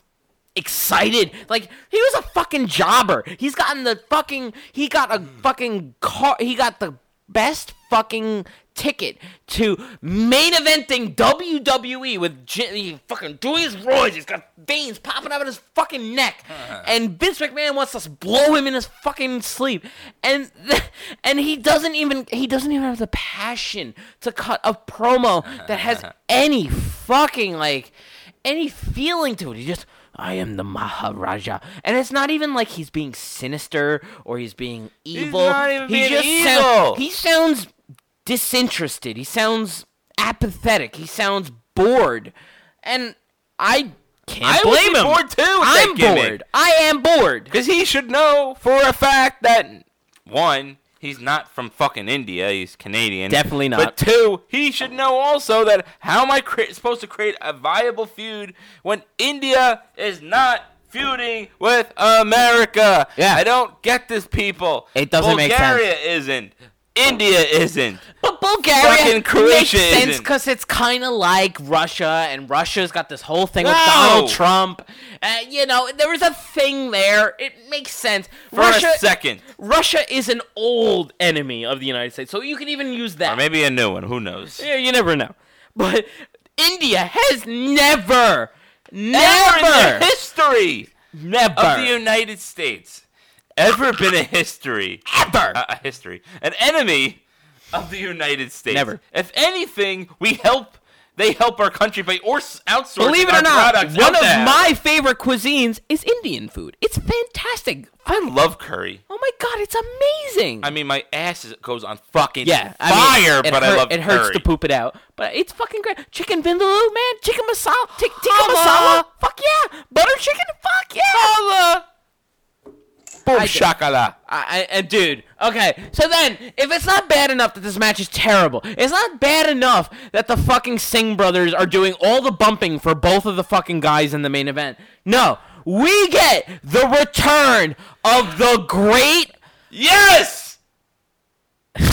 excited. Like he was a fucking jobber. He's gotten the fucking he got a fucking car he got the best fucking ticket to main eventing WWE with J- he fucking doing his roids. He's got veins popping out of his fucking neck, [LAUGHS] and Vince McMahon wants to blow him in his fucking sleep, and [LAUGHS] and he doesn't even he doesn't even have the passion to cut a promo that has [LAUGHS] any fucking like any feeling to it. He just, I am the Maharaja, and it's not even like he's being sinister or he's being evil. He's not even he being just evil. sound- he sounds disinterested. He sounds apathetic. He sounds bored, and I can't I blame him. bored too I'm bored. I am bored. Because he should know for a fact that one, he's not from fucking India. He's Canadian. Definitely not. But two, he should know also that how am I cre- supposed to create a viable feud when India is not feuding with America. Yeah. I don't get this, people. It doesn't make sense. Bulgaria isn't. India isn't. But Bulgaria Fucking makes Croatia sense isn't. because it's kind of like Russia, and Russia's got this whole thing with No. Donald Trump. Uh, you know, there was a thing there. It makes sense. For Russia, a second. Russia is an old enemy of the United States, so you can even use that. Or maybe a new one. Who knows? Yeah, you never know. But India has never, Never in never, history never, of the United States ever been a history. ever. a, history. An enemy of the United States. Never. If anything, we help. They help our country by or outsourcing Believe it our or not, one of there. my favorite cuisines is Indian food. It's fantastic. I love curry. Oh my god, it's amazing. I mean, my ass is, goes on fucking yeah, I fire, mean, but hurt- I love it hurts curry. to poop it out, but it's fucking great. Chicken vindaloo, man, chicken masala, tikka masala, fuck yeah, butter chicken, fuck yeah. Holla. Boom I shakala. I, I, and dude, okay, so then if it's not bad enough that this match is terrible, it's not bad enough that the fucking Singh brothers are doing all the bumping for both of the fucking guys in the main event. No, we get the return of the great Yes. [LAUGHS] the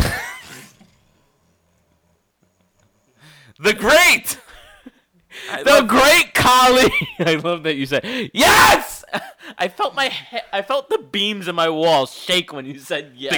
great. The love- great Khali. [LAUGHS] I love that you said yes. [LAUGHS] I felt my he- I felt the beams in my walls shake when you said yes.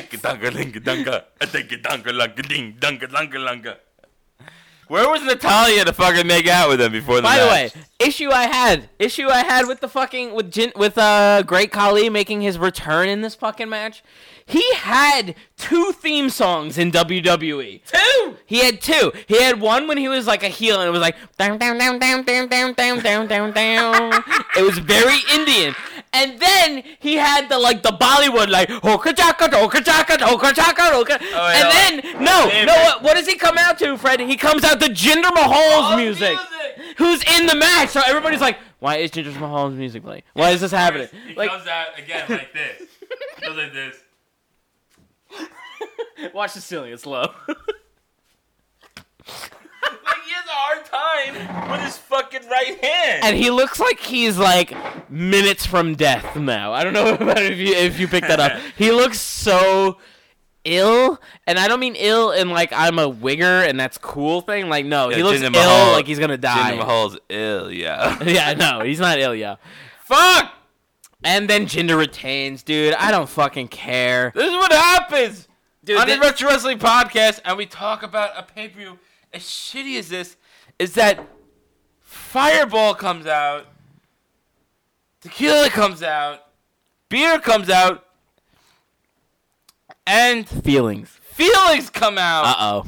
Where was Natalya to fucking make out with him before the match? By the way, issue I had, issue I had with the fucking with Jin, with uh Great Khali making his return in this fucking match. He had two theme songs in WWE. Two. He had two. He had one when he was like a heel and it was like down down down down down down down down down down. [LAUGHS] It was very Indian. And then he had the like the Bollywood like hoka chaka hoka chaka hoka chaka hoka. Oh, and then no no what, what does he come out to, Fred? He comes out to Jinder Mahal's music who's in the match. So everybody's like, why is Jinder Mahal's music playing? Why is this happening? He Like, comes out again like this. Goes like this. [LAUGHS] watch the ceiling. It's low. [LAUGHS] Like he has a hard time with his fucking right hand. and he looks like he's like minutes from death now. I don't know [LAUGHS] about if you if you picked that up. [LAUGHS] He looks so ill, and I don't mean ill in like I'm a wigger and that's cool thing. Like no, he Yeah, looks Jinder ill Mahal- like he's gonna die. Jinder Mahal's ill, yeah. [LAUGHS] yeah, no, he's not ill, yeah. Fuck! And then Jinder retains, dude. I don't fucking care. This is what happens Dude, on the Retro Wrestling Podcast, and we talk about a pay per view. As shitty as this, is that Fireball comes out, Tequila comes out, beer comes out, and Feelings. feelings come out. Uh oh.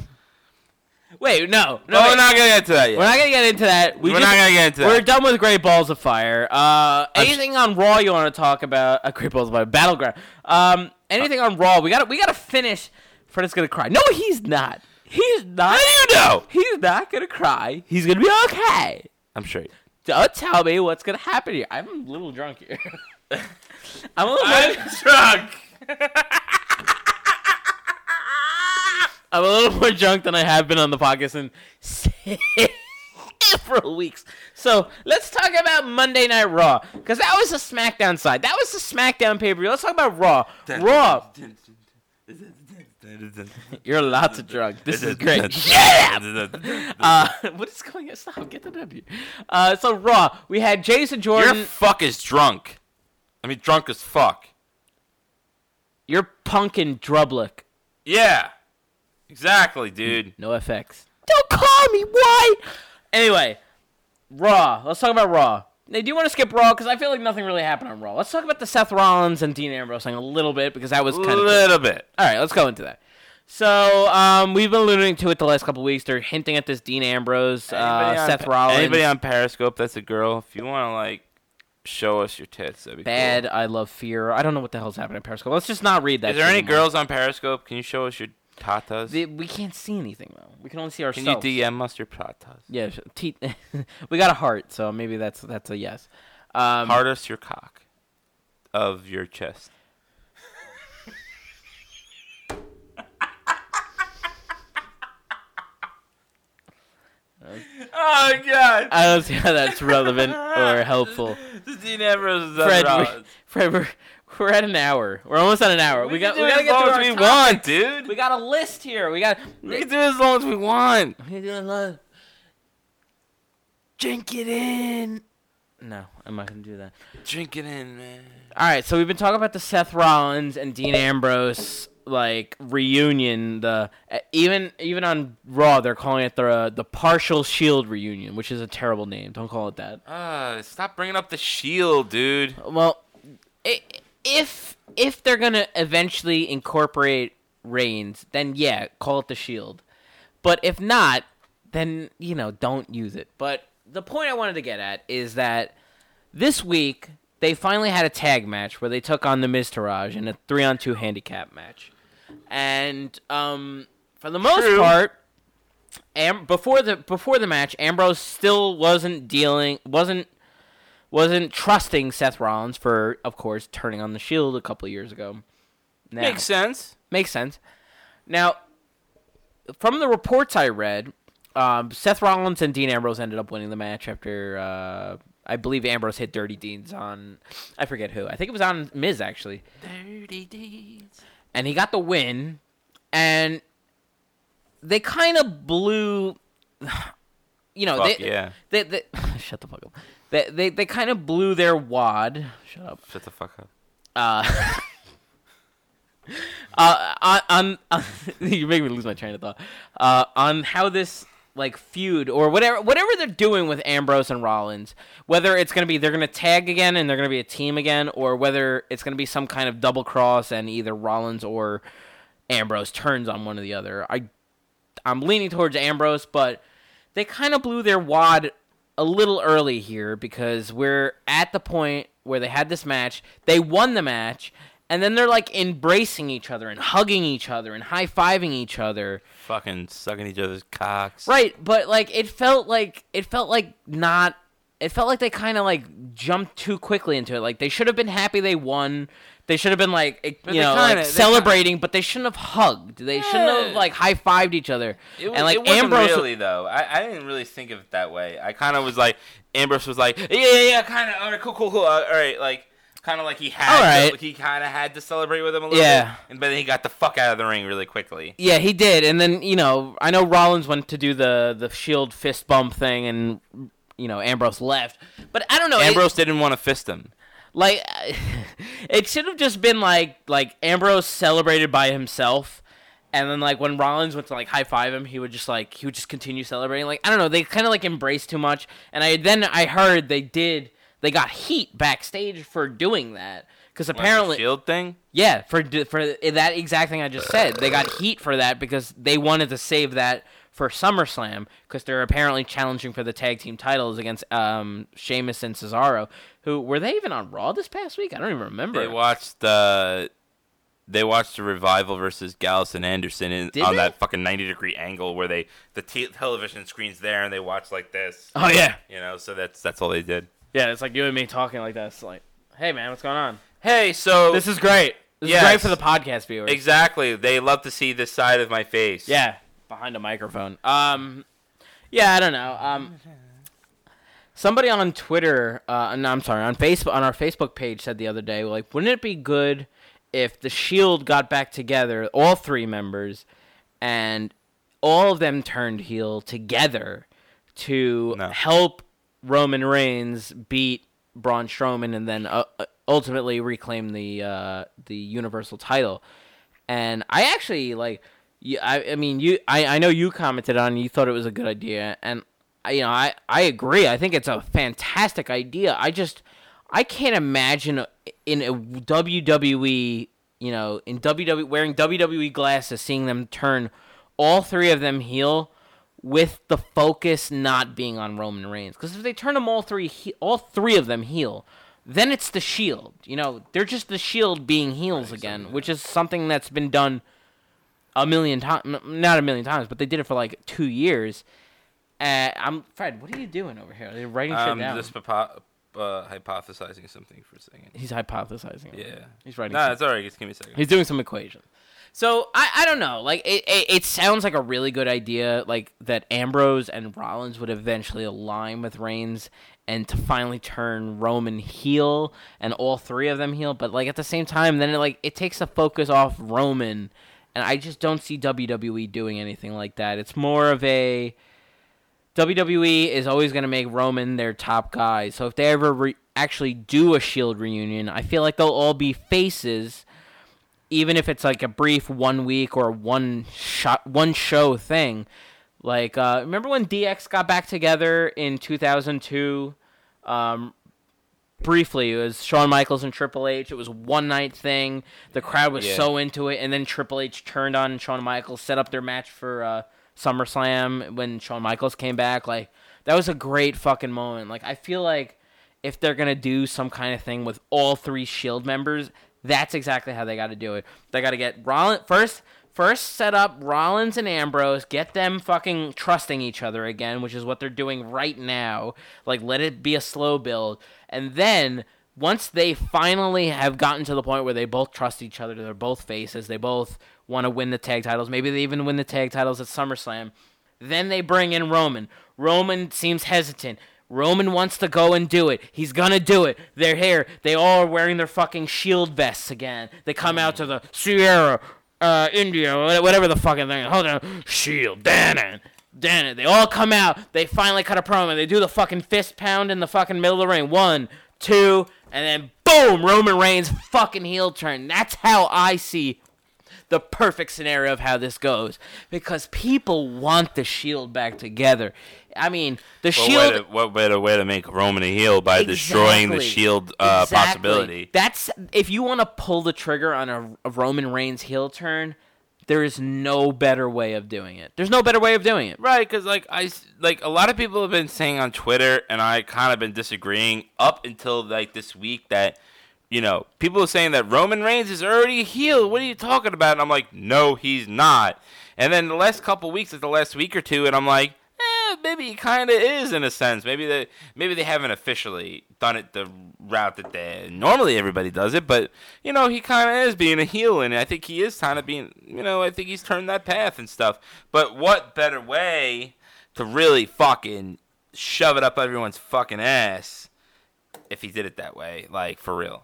Wait, no, no, no, wait. we're not gonna get to that yet. We're not gonna get into that. We We're just- not gonna get into We're that. done with Great Balls of Fire. Uh, anything on Raw you want to talk about? Uh, Great Balls of Fire, Battleground. Um, anything on Raw? We got to we got to finish. Fred's gonna cry. No, he's not. He's not. How do you know? He's not gonna cry. He's gonna be okay. I'm sure. Don't tell me what's gonna happen here. I'm a little drunk here. [LAUGHS] I'm a little. I'm drunk. [LAUGHS] I'm a little more drunk than I have been on the podcast in several weeks. So let's talk about Monday Night Raw because that was the SmackDown side. That was the SmackDown pay per view. Let's talk about Raw. Raw. [LAUGHS] You're lots of drunk. This is great. [LAUGHS] Yeah. [LAUGHS] Uh, what is going on? Stop. Get the W. Uh, so Raw. We had Jason Jordan. Your fuck is drunk. I mean, drunk as fuck. You're punkin Drublick. Yeah. Exactly, dude. No FX. Don't call me white. Anyway, Raw. Let's talk about Raw. Now, do want to skip Raw? Because I feel like nothing really happened on Raw. Let's talk about the Seth Rollins and Dean Ambrose thing a little bit because that was kind of a little bit. All right, let's go into that. So um, we've been alluding to it the last couple weeks. They're hinting at this Dean Ambrose, uh, on Seth Rollins. Anybody on Periscope that's a girl, if you want to, like, show us your tits, that'd be Bad, cool. I love fear. I don't know what the hell's happening at Periscope. Let's just not read that. Is there any anymore. girls on Periscope? Can you show us your tatas? The- we can't see anything though. We can only see ourselves. Can ourselves. you DM us your tatas? Yeah, sh- te- [LAUGHS] we got a heart, so maybe that's that's a yes. Um, Heart us your cock of your chest. oh god. I don't see how that's relevant or helpful. The Dean Ambrose is Fred, Fred, we, Fred, we're, [LAUGHS] we're at an hour. We're almost at an hour. We, got we gotta as get long through as we want, dude. We got a list here. We got. We can do it as long as we want. We got a lot. Drink it in. No, I'm not gonna do that. Drink it in, man. All right, so we've been talking about the Seth Rollins and Dean Ambrose like reunion. The uh, even even on Raw, they're calling it the the partial Shield reunion, which is a terrible name. Don't call it that. Uh, stop bringing up the shield, dude. Well, i- if if they're gonna eventually incorporate Reigns, then yeah, call it the Shield. But if not, then you know don't use it. But the point I wanted to get at is that this week they finally had a tag match where they took on the Miz in a three on two handicap match, and um, for the most True. part. Am- before the before the match, Ambrose still wasn't dealing wasn't wasn't trusting Seth Rollins for, of course, turning on the Shield a couple years ago. Now, Makes sense. makes sense. Now, from the reports I read, um, Seth Rollins and Dean Ambrose ended up winning the match after uh, I believe Ambrose hit Dirty Deeds on I forget who. I think it was on Miz actually, Dirty deeds. and he got the win. And they kind of blew, [SIGHS] you know, Fuck they, yeah. they, they [LAUGHS] shut the fuck up. They they, they kind of blew their wad. Shut up. Shut the fuck up. Uh, [LAUGHS] uh, on, on, on [LAUGHS] you make me lose my train of thought. Uh, on how this like feud or whatever whatever they're doing with Ambrose and Rollins, whether it's gonna be they're gonna tag again and they're gonna be a team again, or whether it's gonna be some kind of double cross and either Rollins or Ambrose turns on one or the other. I I'm leaning towards Ambrose, but they kind of blew their wad a little early here because we're at the point where they had this match. They won the match, and then they're like embracing each other and hugging each other and high fiving each other. Fucking sucking each other's cocks. Right, but like it felt like it felt like not. It felt like they kind of like jumped too quickly into it. Like they should have been happy they won. They should have been like But you they know kinda- like they celebrating, but they shouldn't have hugged. They shouldn't have Yeah. like high fived each other. It, was, and like it wasn't Ambrose, really though. I, I didn't really think of it that way. I kind of was like, Ambrose was like, yeah, yeah, yeah, kind of. All right, cool, cool, cool. Uh, all right, like, kind of like he had, All to, right. he kind of had to celebrate with him a little Yeah. bit, and but then he got the fuck out of the ring really quickly. Yeah, he did, and then you know I know Rollins went to do the the Shield fist bump thing, and you know Ambrose left, but I don't know. it- Ambrose didn't want to fist him. Like [LAUGHS] it should have just been like like Ambrose celebrated by himself, and then like when Rollins went to like high five him, he would just like he would just continue celebrating. Like I don't know, they kind of like embraced too much, and I then I heard they did they got heat backstage for doing that because Like the apparently shield thing. yeah, for for that exact thing I just said, they got heat for that because they wanted to save that for SummerSlam because they're apparently challenging for the tag team titles against um Sheamus and Cesaro. Who were they even on Raw this past week? I don't even remember. They watched uh, they watched the revival versus Gallows and Anderson in, Did on they? that fucking ninety degree angle where they the t- television screen's there and they watch like this. oh yeah, You know, so that's that's all they did. yeah. It's like you and me talking like that. It's like, hey man, what's going on? Hey, so This is great. This Yes. is great for the podcast viewers. exactly they love to see this side of my face. Yeah, behind a microphone. Um, yeah, I don't know. Um, somebody on Twitter, uh, no, I'm sorry, on Facebook, on our Facebook page said the other day, like, wouldn't it be good if the Shield got back together, all three members, and all of them turned heel together to No. help Roman Reigns beat Braun Strowman and then uh, uh, ultimately reclaim the uh, the Universal title. And I actually like, you, I, I mean, you, I, I know you commented on, it, you thought it was a good idea, and I, you know, I, I agree. I think it's a fantastic idea. I just, I can't imagine in a WWE, you know, in WWE wearing WWE glasses, seeing them turn all three of them heel with the focus not being on Roman Reigns. Because if they turn them all three, he- all three of them heel, then it's the Shield. You know, they're just the Shield being heels again, which is something that's been done a million times. Not a million times, but they did it for like two years. Uh, I'm Fred. What are you doing over here? Writing shit I'm down. just hypo- uh, hypothesizing something for a second. He's hypothesizing. Yeah. there. he's writing. Nah, it's alright. Just give me a second. He's doing some equations. So I, I don't know. Like it, it, it sounds like a really good idea. Like that Ambrose and Rollins would eventually align with Reigns and to finally turn Roman heel and all three of them heel. But like at the same time, then it, like it takes the focus off Roman, and I just don't see WWE doing anything like that. It's more of a WWE is always going to make Roman their top guy. So if they ever re- actually do a Shield reunion, I feel like they'll all be faces, even if it's like a brief one week or one shot, one show thing. Like, uh, remember when DX got back together in 2002? Um, briefly, it was Shawn Michaels and Triple H. It was one night thing. The crowd was Yeah. so into it, and then Triple H turned on Shawn Michaels, set up their match for uh, SummerSlam when Shawn Michaels came back. Like that was a great fucking moment. Like I feel like if they're gonna do some kind of thing with all three Shield members, that's exactly how they got to do it. They got to get Rollins first. First, set up Rollins and Ambrose, get them fucking trusting each other again, which is what they're doing right now. Like, let it be a slow build. And then, once they finally have gotten to the point where they both trust each other, they're both faces, they both want to win the tag titles, maybe they even win the tag titles at SummerSlam, then they bring in Roman. Roman seems hesitant. Roman wants to go and do it. He's gonna do it. They're here. They all are wearing their fucking shield vests again. They come out to the Sierra, uh, India, whatever the fucking thing. Hold on, shield, damn it, damn it. They all come out. They finally cut a promo. They do the fucking fist pound in the fucking middle of the ring. One, two, and then boom, Roman Reigns fucking heel turn. That's how I see the perfect scenario of how this goes because people want the Shield back together. I mean, the What Shield. to, what better way to make Roman a heel by destroying the Shield uh, Exactly. possibility? That's if you want to pull the trigger on a, a Roman Reigns heel turn, there is no better way of doing it. There's no better way of doing it. Right, because like I like a lot of people have been saying on Twitter, and I kind of been disagreeing up until like this week that you know people are saying that Roman Reigns is already healed. What are you talking about? And I'm like, no, he's not. And then the last couple weeks, like the last week or two, and I'm like, eh, maybe he kind of is in a sense. Maybe they maybe they haven't officially done it the route that they normally everybody does it, but you know he kind of is being a heel, and I think he is kind of being, you know, I think he's turned that path and stuff. But what better way to really fucking shove it up everyone's fucking ass if he did it that way, like for real?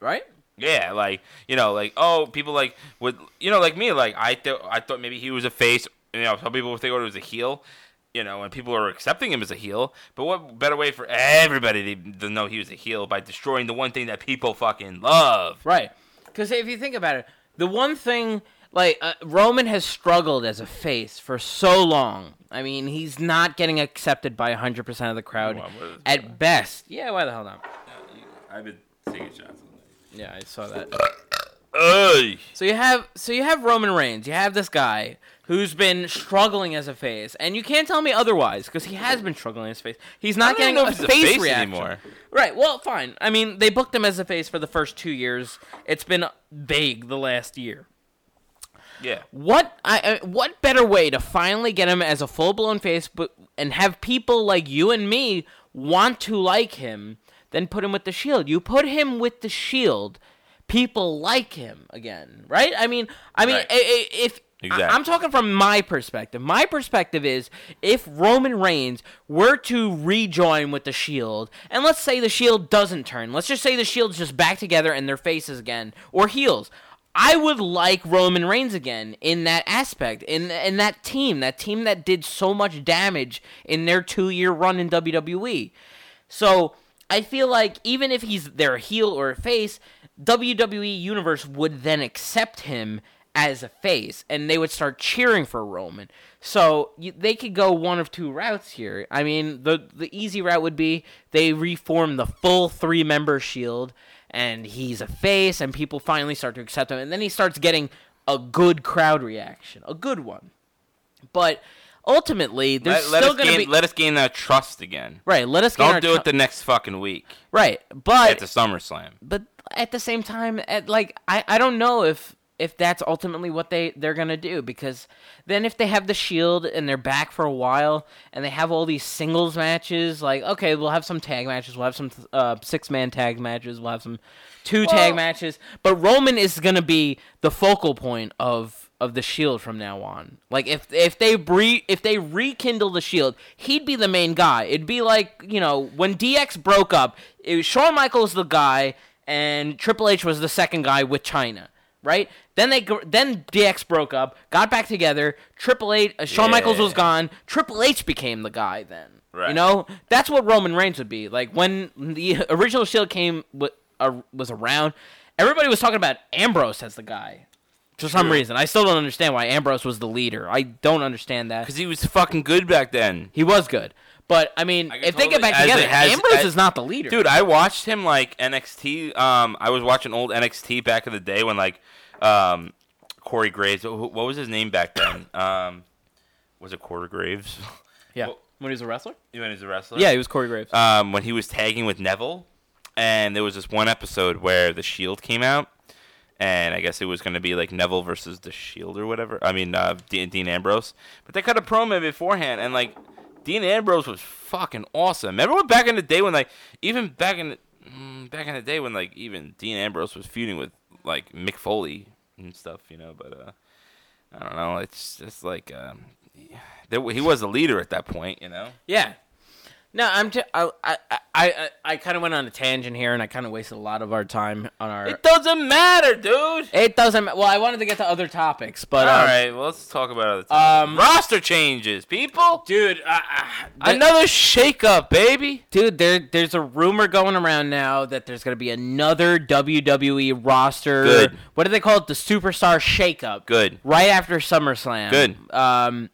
Right? Yeah, like you know, like oh, people like would you know, like me, like I thought I thought maybe he was a face. You know, some people would think oh, he was a heel. You know, and people are accepting him as a heel. But what better way for everybody to, to know he was a heel by destroying the one thing that people fucking love? Right. Because if you think about it, the one thing like uh, Roman has struggled as a face for so long. I mean, he's not getting accepted by 100% of the crowd Hold on, what is at best. Yeah, why the hell not? I've been taking shots. Yeah, I saw that. Hey, So you have so you have Roman Reigns. You have this guy who's been struggling as a face, and you can't tell me otherwise because he has been struggling as a face. He's not getting a he's a face, face reaction anymore. Right. Well, fine. I mean, they booked him as a face for the first two years. It's been vague the last year. yeah. What I what better way to finally get him as a full blown face, but and have people like you and me want to like him than put him with the Shield? You put him with the Shield, people like him again, right? I mean, I mean, Right. if Exactly. I- I'm talking from my perspective. My perspective is if Roman Reigns were to rejoin with the Shield, and let's say the Shield doesn't turn, let's just say the Shield's just back together and their faces again, or heels. I would like Roman Reigns again in that aspect, in in that team, that team that did so much damage in their two year run in WWE. So I feel like even if he's their heel or face, WWE Universe would then accept him as a face, and they would start cheering for Roman. So you, they could go one of two routes here. I mean, the the easy route would be they reform the full three member Shield, and he's a face, and people finally start to accept him, and then he starts getting a good crowd reaction, a good one. But ultimately, there's Let, let still us going to gain, be let us gain that trust again. right. Let us Don't do tr- it the next fucking week right, but at the SummerSlam. but at the same time, at like I, I don't know if if that's ultimately what they they're gonna do because then if they have the Shield and they're back for a while and they have all these singles matches, like okay, we'll have some tag matches, we'll have some uh, six man tag matches, we'll have some two tag matches, but Roman is gonna be the focal point of of the Shield from now on. Like if if they re if they rekindle the Shield, he'd be the main guy. It'd be like you know when DX broke up, it was Shawn Michaels the guy and Triple H was the second guy with Chyna. Right then, they then DX broke up, got back together. Triple H, uh, Shawn Michaels was gone. Triple H became the guy then. Right. You know that's what Roman Reigns would be like when the original Shield came w- uh, was around. Everybody was talking about Ambrose as the guy. For some True. reason, I still don't understand why Ambrose was the leader. I don't understand that. Because he was fucking good back then. He was good, but I mean, I if can they get back together, it has- Ambrose as- is not the leader. Dude, I watched him like NXT. Um, I was watching old NXT back in the day when like, um, Corey Graves. What was his name back then? Um, was it Corey Graves? [LAUGHS] yeah, well- when he was a wrestler. You mean he's a wrestler? Yeah, he was Corey Graves. um, when he was tagging with Neville, and there was this one episode where the Shield came out, and I guess it was going to be like Neville versus the Shield or whatever. I mean, uh, Dean, Dean Ambrose, but they cut a promo beforehand, and like Dean Ambrose was fucking awesome. Remember when back in the day when like even back in the, mm, back in the day when like even Dean Ambrose was feuding with like Mick Foley and stuff, you know? But uh, I don't know. It's just like um, there, he was a leader at that point, you know. yeah. No, I'm. T- I I I, I, I kind of went on a tangent here, and I kind of wasted a lot of our time on our. It doesn't matter, dude. It doesn't. ma- Well, I wanted to get to other topics, but All um, right, well, let's talk about other topics. um, roster changes, people. dude. Uh, uh, th- Another shakeup, baby. Dude, there there's a rumor going around now that there's gonna be another WWE roster. Good. What do they call it? The Superstar Shakeup. Good. Right after SummerSlam. Good. Um,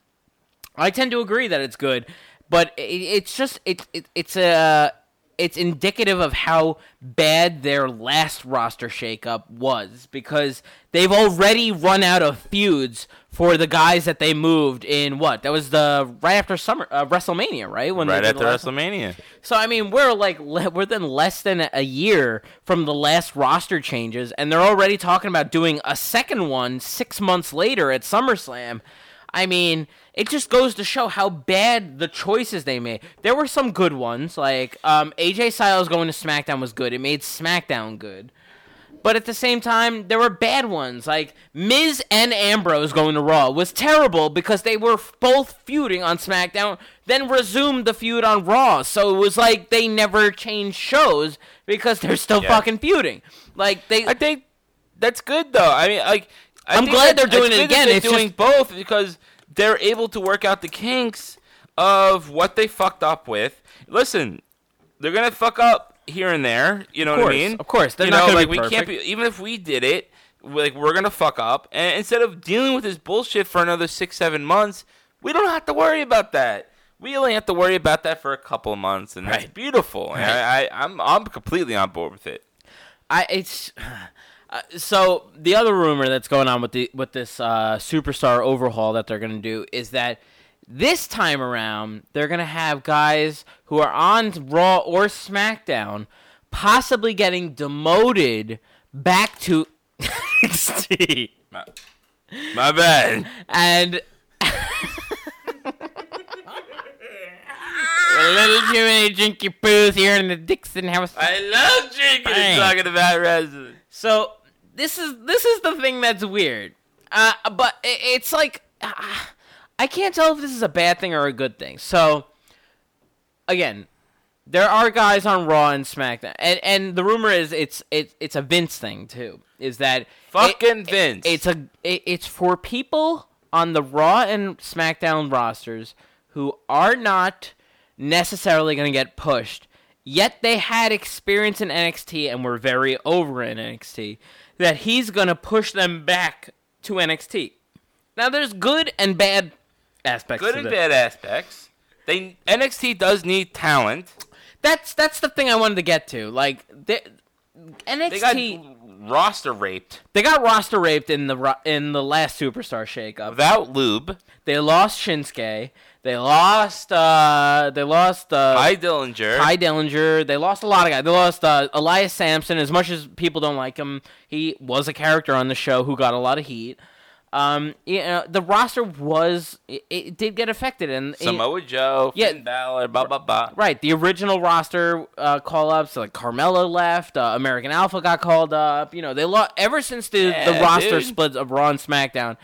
I tend to agree that it's good, but it, it's just it, it it's a it's indicative of how bad their last roster shakeup was because they've already run out of feuds for the guys that they moved in what that was the right after summer uh, WrestleMania right when Right after one? WrestleMania. So I mean, we're like le- we're then less than a year from the last roster changes, and they're already talking about doing a second one six months later at SummerSlam. I mean, it just goes to show how bad the choices they made. There were some good ones, like um, AJ Styles going to SmackDown was good. It made SmackDown good. But at the same time, there were bad ones. Like Miz and Ambrose going to Raw was terrible because they were both feuding on SmackDown, then resumed the feud on Raw. So it was like they never changed shows because they're still Yeah. fucking feuding. Like they, I think that's good though. I mean, like I I'm glad they're doing it again. They're It's doing just- both because they're able to work out the kinks of what they fucked up with. Listen, they're gonna fuck up here and there. You know Of what I mean? of course. They're you not know, gonna like be we can't be. Even if we did it, like we're gonna fuck up. And instead of dealing with this bullshit for another six, seven months, we don't have to worry about that. We only have to worry about that for a couple of months, and that's beautiful. And I, I, I'm, I'm completely on board with it. I it's [SIGHS] uh, so the other rumor that's going on with the with this uh, superstar overhaul that they're going to do is that this time around they're going to have guys who are on Raw or SmackDown possibly getting demoted back to [LAUGHS] NXT My, my bad. and [LAUGHS] a little too many drinky poos here in the Dixon house. I love drinking Bang. and talking about wrestling. So this is this is the thing that's weird. Uh, but i- it's like uh, I can't tell if this is a bad thing or a good thing. So again, there are guys on Raw and SmackDown, and and the rumor is it's it, it's a Vince thing too. Is that Fucking it- Vince. it's a it, it's for people on the Raw and SmackDown rosters who are not necessarily going to get pushed. Yet they had experience in NXT and were very over in NXT. That he's going to push them back to NXT. Now there's good and bad aspects. Good and bad aspects. They NXT does need talent. That's that's the thing I wanted to get to. Like the, NXT. They got roster raped They got roster raped in the in the last Superstar shakeup. without lube. They lost Shinsuke. They lost. Uh, they lost. Uh, Tye Dillinger. Tye Dillinger. They lost a lot of guys. They lost uh, Elias Samson. As much as people don't like him, he was a character on the show who got a lot of heat. Um, you know, the roster was it, it did get affected, and Samoa Joe. Yeah. Finn Balor. Blah blah blah. Right, the original roster uh, call ups, like Carmella left, uh, American Alpha got called up. You know, they lost ever since the, the roster dude. split of Raw and SmackDown.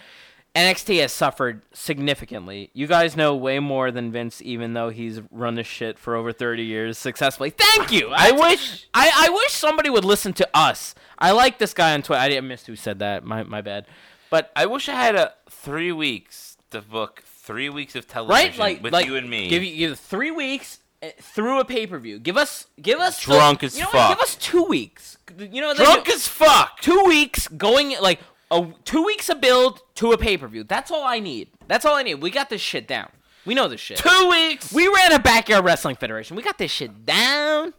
NXT has suffered significantly. You guys know way more than Vince, even though he's run this shit for over thirty years successfully. Thank you. I wish I, I wish somebody would listen to us. I like this guy on Twitter. I didn't miss who said that. My my bad. But I wish I had a three weeks to book three weeks of television right, like with like you and me. Give you give three weeks uh, through a pay per view. Give us give us the- Drunk as you know fuck. What? Give us two weeks. You know Drunk do- as fuck. two weeks going like a two weeks of build to a pay per view. That's all I need. That's all I need. We got this shit down. We know this shit. Two weeks. We ran a backyard wrestling federation. We got this shit down.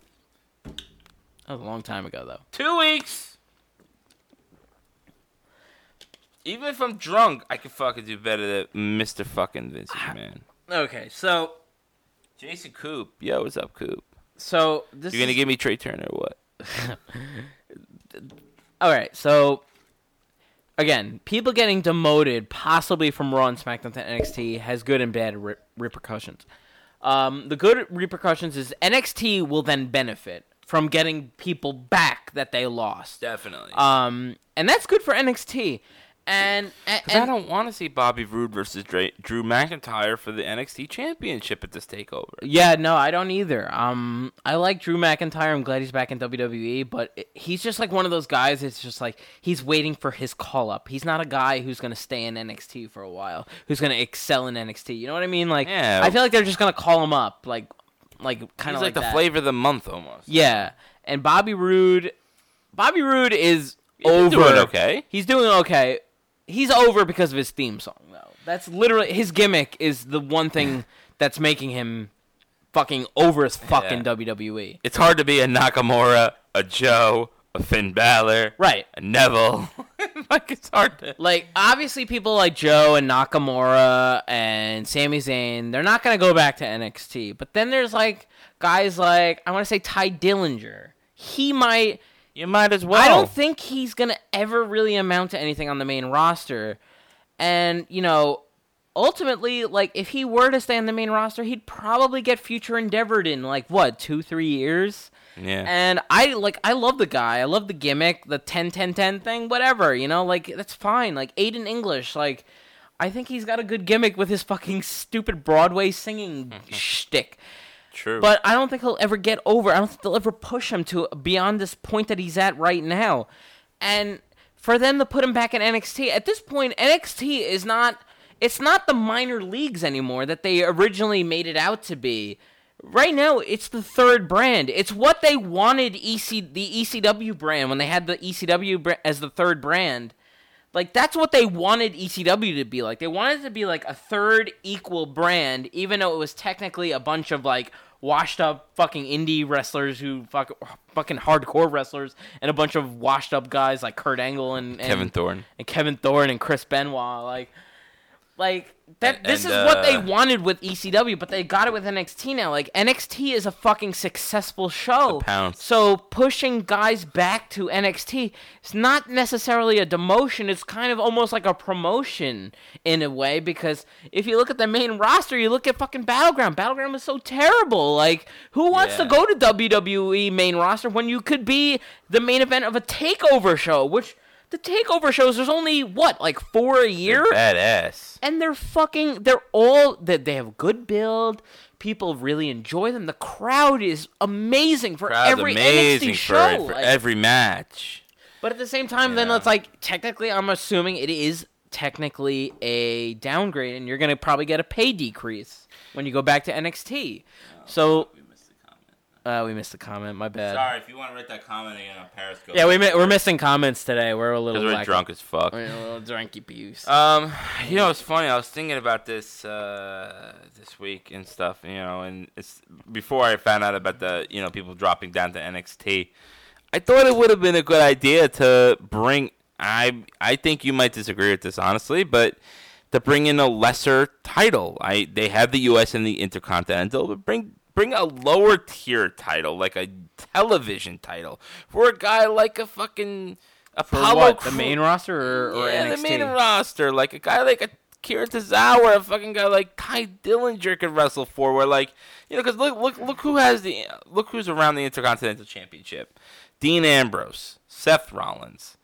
That was a long time ago though. Two weeks. Even if I'm drunk, I can fucking do better than Mr. fucking Vince ah. man. Okay, so Jason Coop. Yo, what's up, Coop? so this You gonna is- give me Trey Turner or what? [LAUGHS] All right, so again, people getting demoted possibly from Raw and SmackDown to NXT has good and bad re- repercussions. Um, the good repercussions is NXT will then benefit from getting people back that they lost. Definitely. Um, and that's good for NXT. And, and, Because I don't want to see Bobby Roode versus Dre- Drew McIntyre for the NXT Championship at this takeover. Yeah, no, I don't either. Um, I like Drew McIntyre. I'm glad he's back in WWE, but it, he's just like one of those guys. It's just like he's waiting for his call up. He's not a guy who's gonna stay in NXT for a while. Who's gonna excel in NXT? You know what I mean? Like, Yeah. I feel like they're just gonna call him up, like, like kind He's of like, the that. flavor of the month almost. Yeah, and Bobby Roode, Bobby Roode is He's over. doing okay. He's doing okay. He's over because of his theme song, though. That's literally his gimmick. Is the one thing [LAUGHS] that's making him fucking over as fucking Yeah. WWE. It's hard to be a Nakamura, a Joe, a Finn Balor, Right. a Neville. [LAUGHS] like it's hard to. Like obviously, people like Joe and Nakamura and Sami Zayn, they're not gonna go back to NXT. But then there's like guys like I want to say Tye Dillinger. He might. You might as well. I don't think he's gonna ever really amount to anything on the main roster. And you know, ultimately, like if he were to stay on the main roster, he'd probably get future endeavored in like what two, three years. Yeah. And I like I love the guy. I love the gimmick, the 10 10 10 thing, whatever, you know, like that's fine. Like Aiden English, like I think he's got a good gimmick with his fucking stupid Broadway singing [LAUGHS] shtick. True. But I don't think he'll ever get over. I don't think they'll ever push him to beyond this point that he's at right now. And for them to put him back in NXT at this point, NXT is not. It's not the minor leagues anymore that they originally made it out to be. Right now, it's the third brand. It's what they wanted EC the ECW brand when they had the ECW br- as the third brand. Like that's what they wanted ECW to be like. They wanted it to be like a third equal brand, even though it was technically a bunch of like washed up fucking indie wrestlers who fuck, fucking hardcore wrestlers and a bunch of washed up guys like Kurt Angle and, and Kevin Thorn. and Kevin Thorn and Chris Benoit. Like, like that. And- this and, is what they uh, wanted with ECW, but they got it with NXT now. Like NXT is a fucking successful show. So pushing guys back to NXT is not necessarily a demotion. It's kind of almost like a promotion in a way because if you look at the main roster, you look at fucking Battleground. Battleground is so terrible. Like, who wants to go to WWE main roster when you could be the main event of a takeover show? Which the takeover shows, there's only what, like four a year? Badass. and they're fucking they're all that they have good build people really enjoy them the crowd is amazing for Crowd's every amazing NXT for, show it, for like- every match. but at the same time then it's like technically i'm assuming it is technically a downgrade and you're gonna probably get a pay decrease when you go back to nxt so We missed the comment. Uh, we missed a comment my bad Sorry, if you want to write that comment again on Periscope. yeah we mi- we're missing comments today we're a little Because we're lack- drunk as fuck. we're a little drunky pews Um, you know, it's funny. I was thinking about this uh, this week and stuff. You know, and it's before I found out about the you know people dropping down to NXT. I thought it would have been a good idea to bring. I I think you might disagree with this honestly, but to bring in a lesser title. I they have the U.S. and the Intercontinental, but bring bring a lower tier title like a television title for a guy like a fucking For Apollo. what? The main roster or, or yeah, NXT? the main roster, like a guy like a Kira Tozawa, a fucking guy like Tye Dillinger could wrestle for. Where like you know, because look, look, look who has the look who's around the Intercontinental Championship: Dean Ambrose, Seth Rollins,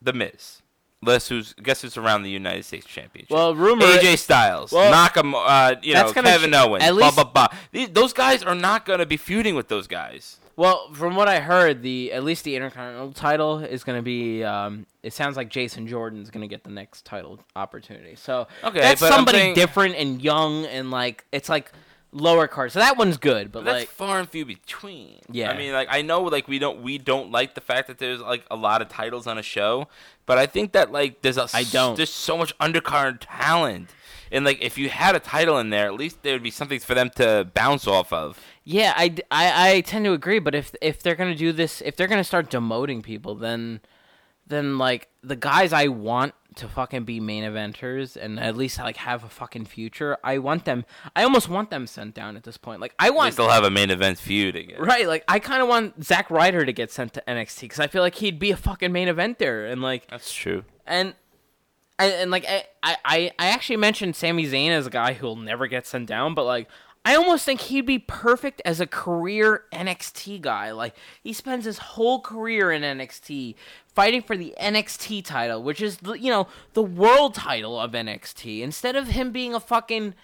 The Miz. Guess who's guess who's around the United States Championship? Well, rumor- AJ Styles, Well, Nakamura, uh, you know, Kevin ch- Owens, at blah least- blah blah. These, those guys are not gonna be feuding with those guys. Well, from what I heard, the at least the Intercontinental title is going to be. Um, it sounds like Jason Jordan's going to get the next title opportunity. So Okay, that's somebody saying- different and young and like it's like lower card. So that one's good, but But that's like far and few between. Yeah. I mean, like I know, like we don't we don't like the fact that there's like a lot of titles on a show, but I think that like there's a I don't. there's so much undercard talent, and like if you had a title in there, at least there would be something for them to bounce off of. yeah, I, I, I tend to agree. But if if they're going to do this, if they're going to start demoting people, then then like the guys I want to fucking be main eventers and at least like have a fucking future, I want them. I almost want them sent down at this point. Like I want. They still have a main event feud again. Right, like I kind of want Zack Ryder to get sent to NXT because I feel like he'd be a fucking main event there, and like, That's true. and and, and like I, I I actually mentioned Sami Zayn as a guy who'll never get sent down, but like I almost think he'd be perfect as a career NXT guy. Like he spends his whole career in NXT fighting for the NXT title, which is you know the world title of NXT, instead of him being a fucking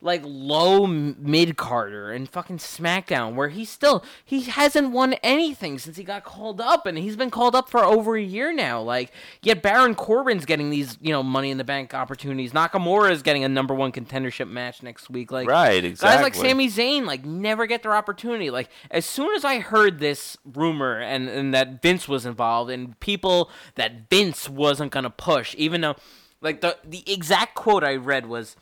like low mid carder and fucking SmackDown, where he still he hasn't won anything since he got called up, and he's been called up for over a year now. Like, yet Baron Corbin's getting these you know Money in the Bank opportunities. Nakamura is getting a number one contendership match next week. Like, Right, Guys like. Sami Zayn like never get their opportunity. Like, as soon as I heard this rumor and and that Vince was involved and people that Vince wasn't gonna push, even though like the the exact quote I read was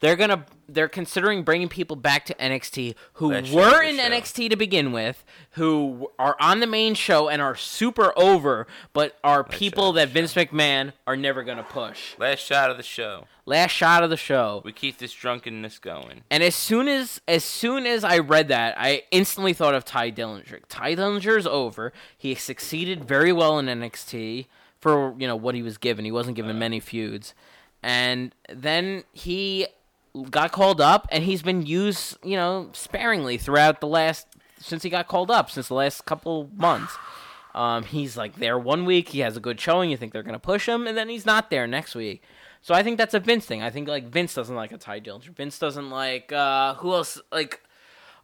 they're gonna they're considering bringing people back to NXT who That were in show. NXT to begin with, who are on the main show and are super over, but are people that Vince McMahon are never gonna push. Last shot of the show. Last shot of the show. We keep this drunkenness going. And as soon as as soon as I read that, I instantly thought of Tye Dillinger. Tye Dillinger's over. He succeeded very well in NXT for you know what he was given. He wasn't given uh-huh. many feuds, and then he got called up, and he's been used you know sparingly throughout the last since he got called up since the last couple months. Um, he's like there one week, he has a good showing. You think they're gonna push him, and then he's not there next week. So I think that's a Vince thing. I think like Vince doesn't like a Tye Dillinger. Vince doesn't like uh, who else like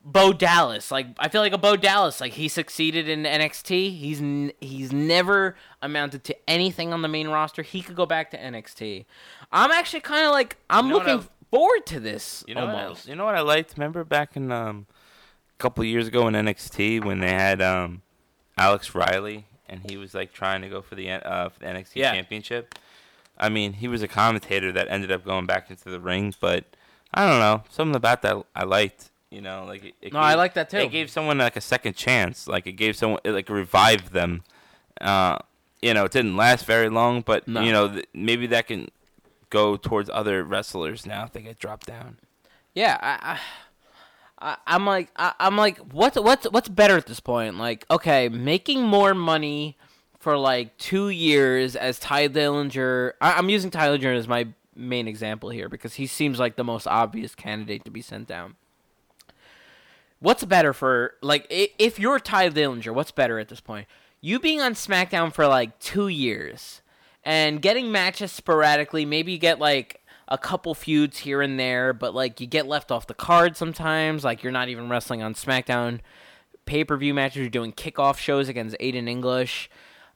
Bo Dallas. Like I feel like a Bo Dallas. Like he succeeded in NXT. He's n- he's never amounted to anything on the main roster. He could go back to NXT. I'm actually kind of like I'm You know looking forward to this. You know, what I, almost. you know what I liked? Remember back in um, a couple years ago in NXT when they had um, Alex Riley and he was like trying to go for the uh, for the NXT Yeah. championship. I mean, he was a commentator that ended up going back into the ring, but I don't know, something about that I liked. You know, like it, it No, I like that too. It gave someone like a second chance. Like it gave someone, it like revived them. Uh, you know, it didn't last very long, but No. you know, th- maybe that can go towards other wrestlers now if they get dropped down. Yeah, I, I, I'm like, I, I'm like, what's what's what's better at this point? Like, okay, making more money for like two years as Tye Dillinger. I, I'm using Tye Dillinger as my main example here because he seems like the most obvious candidate to be sent down. What's better for like if you're Tye Dillinger? What's better at this point? You being on SmackDown for like two years and getting matches sporadically. Maybe you get like a couple feuds here and there, but like you get left off the card sometimes. Like you're not even wrestling on SmackDown pay per view matches. You're doing kickoff shows against Aiden English.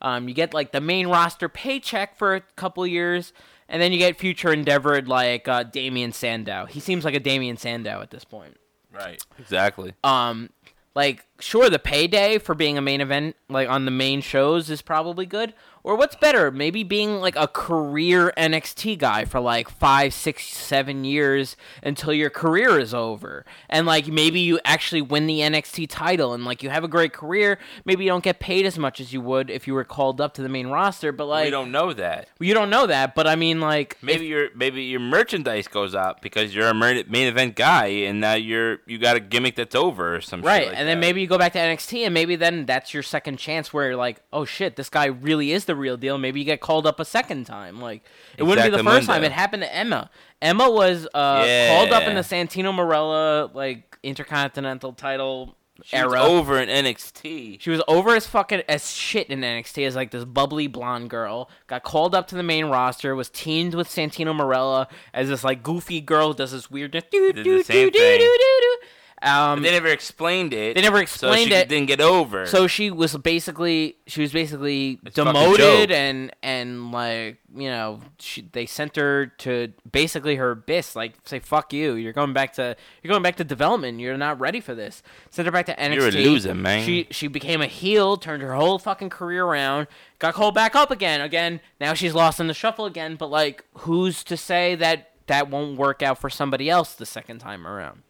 Um, you get like the main roster paycheck for a couple years, and then you get future endeavored like uh, Damien Sandow. He seems like a Damien Sandow at this point Right. Exactly. um like sure the payday for being a main event like on the main shows is probably good or what's better, maybe being like a career NXT guy for like five, six, seven years until your career is over, and like maybe you actually win the NXT title and like you have a great career. Maybe you don't get paid as much as you would if you were called up to the main roster, but like we don't know that. you don't know that. But I mean, like Maybe your maybe your merchandise goes up because you're a main event guy, and now you're you got a gimmick that's over or some shit Right, like and then maybe you go back to NXT, and maybe then that's your second chance where you're like, oh shit, this guy really is the real deal. Maybe you get called up a second time. Like it wouldn't be the first time. It happened to Emma. Emma was uh, called up in the Santino Marella like Intercontinental title She was era. over in NXT. She was over as fucking as shit in NXT as like this bubbly blonde girl. Got called up to the main roster. Was teamed with Santino Marella as this like goofy girl who does this weirdness. Do, do, do, do, do, do, do. Um, They never explained it. They never so explained she it. Didn't get over. So she was basically she was basically It's demoted and and like you know she, they sent her to basically her abyss like say fuck you you're going back to you're going back to development you're not ready for this sent her back to NXT You're a loser, man. she she became a heel turned her whole fucking career around got called back up again again now she's lost in the shuffle again but like who's to say that that won't work out for somebody else the second time around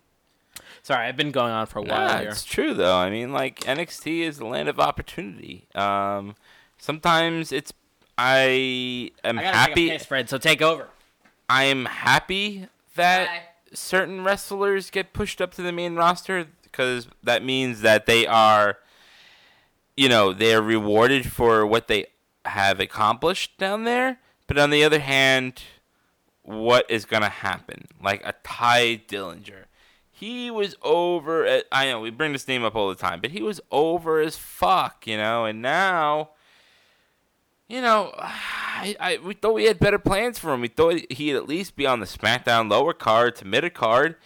sorry I've been going on for a while Nah, here it's true though. I mean, like NXT is the land of opportunity. Um, sometimes it's I am I gotta happy. take a piss, Fred so take over. I am happy that Bye. certain wrestlers get pushed up to the main roster because that means that they are, you know, they are rewarded for what they have accomplished down there. But on the other hand, what is gonna happen? Like a Tye Dillinger. He was over at, I know we bring this name up all the time, but he was over as fuck, you know, and now you know, I, I we thought we had better plans for him. We thought he'd at least be on the SmackDown lower card to mid card,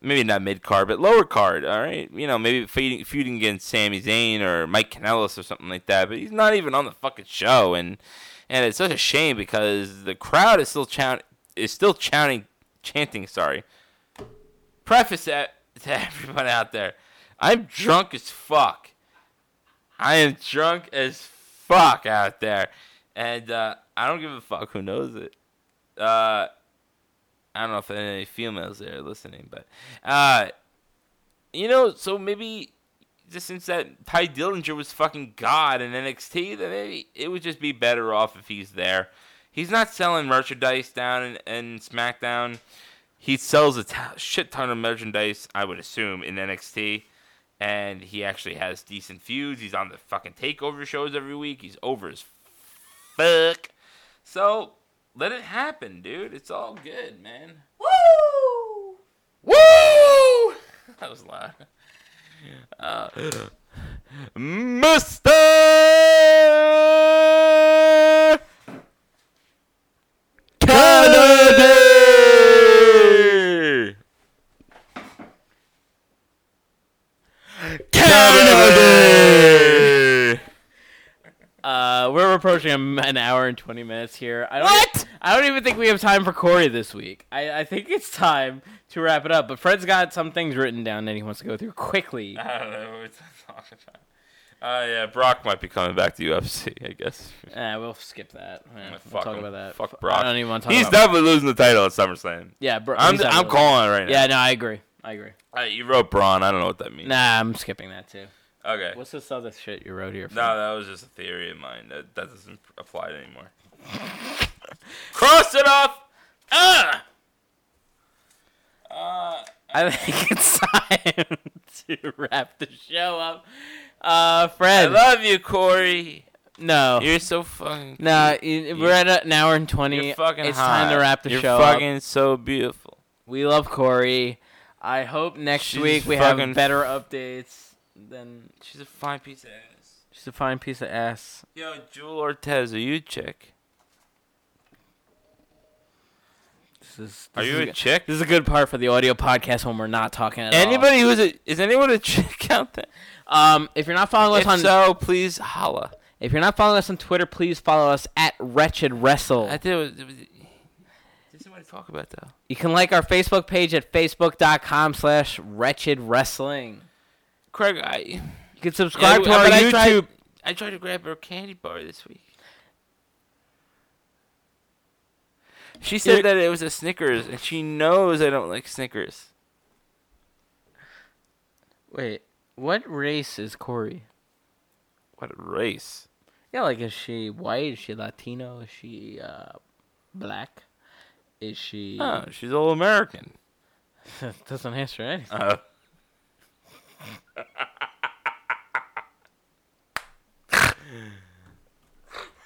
maybe not mid card, but lower card. All right, you know, maybe feuding, feuding against Sami Zayn or Mike Kanellis or something like that. But he's not even on the fucking show, and and it's such a shame because the crowd is still chant is still chanting chanting. Sorry. Preface that [LAUGHS] to everyone out there. I'm drunk as fuck. I am drunk as fuck out there. And uh, I don't give a fuck who knows it. Uh, I don't know if there are any females there listening, but uh, you know, so maybe just since that Tye Dillinger was fucking god in NXT, then maybe it would just be better off if he's there. He's not selling merchandise down in, in SmackDown. He sells a t- shit ton of merchandise, I would assume, in NXT. And he actually has decent feuds. He's on the fucking takeover shows every week. He's over as fuck. So let it happen, dude. It's all good, man. Woo! Woo! [LAUGHS] That was loud. Uh, [LAUGHS] Mr. Kennedy! Kennedy! Uh, we're approaching an hour and twenty minutes here. I don't What? I don't even think we have time for Corey this week. I, I think it's time to wrap it up. But Fred's got some things written down that he wants to go through quickly. I don't know what to talk about. Uh, yeah, Brock might be coming back to UFC, I guess. Uh, we'll skip that. Yeah, we'll Fuck talk him. about that. Fuck Brock. I don't even want to talk He's about. definitely losing the title at SummerSlam. yeah, bro. I'm, I'm calling it right now. Yeah, no, I agree. I agree. Uh, you wrote Braun. I don't know what that means. Nah, I'm skipping that too. Okay. What's this other shit you wrote here? No, that was just a theory of mine. That, that doesn't apply anymore. [LAUGHS] Cross it off. Ah. Uh, I think [LAUGHS] it's time [LAUGHS] to wrap the show up. Uh, Fred. I love you, Corey. no. You're so fucking. No, we're at an hour and 20. You're fucking it's hot. time to wrap the You're show up. fucking so beautiful. We love Corey. I hope next She's week we have fucking- better updates than She's a fine piece of ass. She's a fine piece of ass. Yo, Jewel Ortez, are you a chick? This is. Are you a good- chick? This is a good part for the audio podcast when we're not talking at all. Anybody who's a is anyone a chick [LAUGHS] out there? Um, if you're not following us If on, so, please holla. if you're not following us on Twitter, please follow us at Wretched Wrestle. I did. It was, it was, did somebody talk about that? You can like our Facebook page at facebook.com slash wretched wrestling. Craig, I You can subscribe Yeah, to our but I YouTube. tried- I tried to grab her candy bar this week. She said that it was a Snickers, and she knows I don't like Snickers. Wait, what race is Corey? What race! Yeah, like is she white? Is she Latino? Is she uh, black? Is she? Oh, she's all American. [LAUGHS] doesn't answer anything. Uh,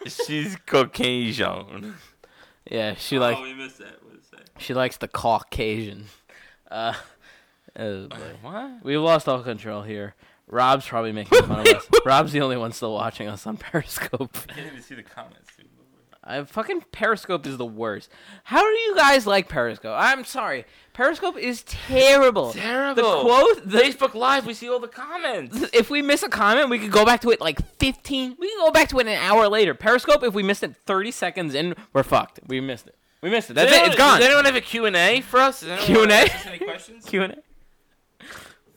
she's Caucasian. Yeah, she like we missed that. What is that? she likes the Caucasian. Uh, oh boy. What? we lost all control here. Rob's probably making fun of us. [LAUGHS] Rob's the only one still watching us on Periscope. I can't even see the comments. Dude. I fucking Periscope is the worst. How do you guys like Periscope? I'm sorry, Periscope is terrible. Terrible. The quote, the, Facebook Live, we see all the comments. [LAUGHS] if we miss a comment, we could go back to it like 15. We can go back to it an hour later. Periscope, if we missed it 30 seconds in, we're fucked. We missed it. We missed it. That's Does it. It's gone. Does anyone have a Q&A for us? Q&A? wanna ask us Any questions? [LAUGHS] Q&A.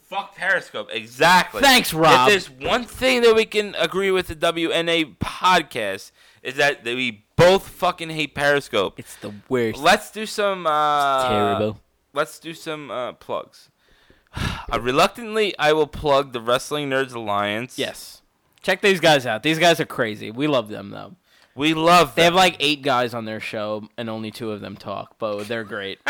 Fuck Periscope. Exactly. Thanks, Rob. If there's one thing that we can agree with the WNA podcast is that, we both fucking hate Periscope. It's the worst. Let's do some. Uh, terrible. Let's do some uh, plugs. [SIGHS] Uh, reluctantly, I will plug the Wrestling Nerds Alliance. Yes. Check these guys out. These guys are crazy. We love them though. we love. They have like eight guys on their show, and only two of them talk, but they're great. [LAUGHS]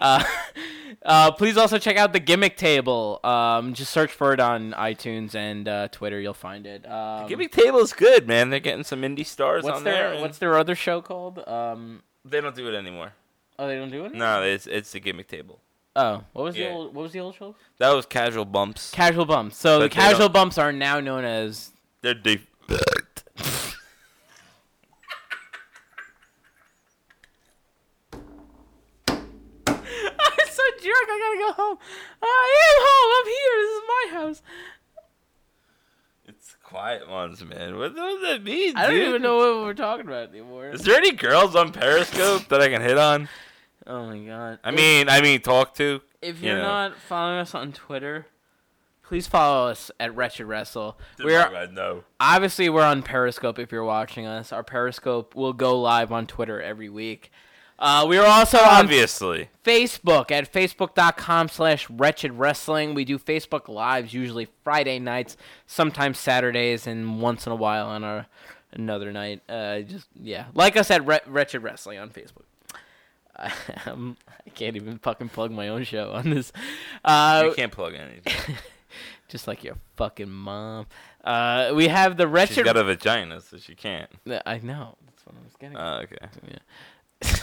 uh, [LAUGHS] uh, please also check out the Gimmick Table. Um, just search for it on iTunes and uh, Twitter. You'll find it. Um, Gimmick Table is good, man. They're getting some indie stars what's on their there. and What's their other show called? Um, They don't do it anymore. oh, they don't do it. Anymore? No, it's it's the Gimmick Table. Oh, what was Yeah. the old? What was the old show? That was Casual Bumps. Casual Bumps. So the But they Casual Bumps are now known as They're deep. I'm so drunk. I gotta go home. I am home. I'm here. This is my house. It's quiet ones, man. What does that mean, I don't dude? even know what we're talking about anymore. Is there any girls on Periscope that I can hit on? Oh my god. I mean, I mean, talk to. if you you're know. not following us on Twitter, please follow us at Wretched Wrestle. We're no. obviously we're on Periscope. If you're watching us, our Periscope will go live on Twitter every week. Uh, we are also on Obviously, Facebook at facebook.com slash wretched wrestling. We do Facebook Lives usually Friday nights, sometimes Saturdays, and once in a while on our another night. Uh, just yeah, like us at Re- wretched wrestling on Facebook. [LAUGHS] Um, I can't even fucking plug my own show on this. Uh, you can't plug anything. [LAUGHS] just like your fucking mom. Uh, we have the She's wretched. got a vagina, so she can't. I know. That's what I was getting. Oh, okay. [LAUGHS] Yeah.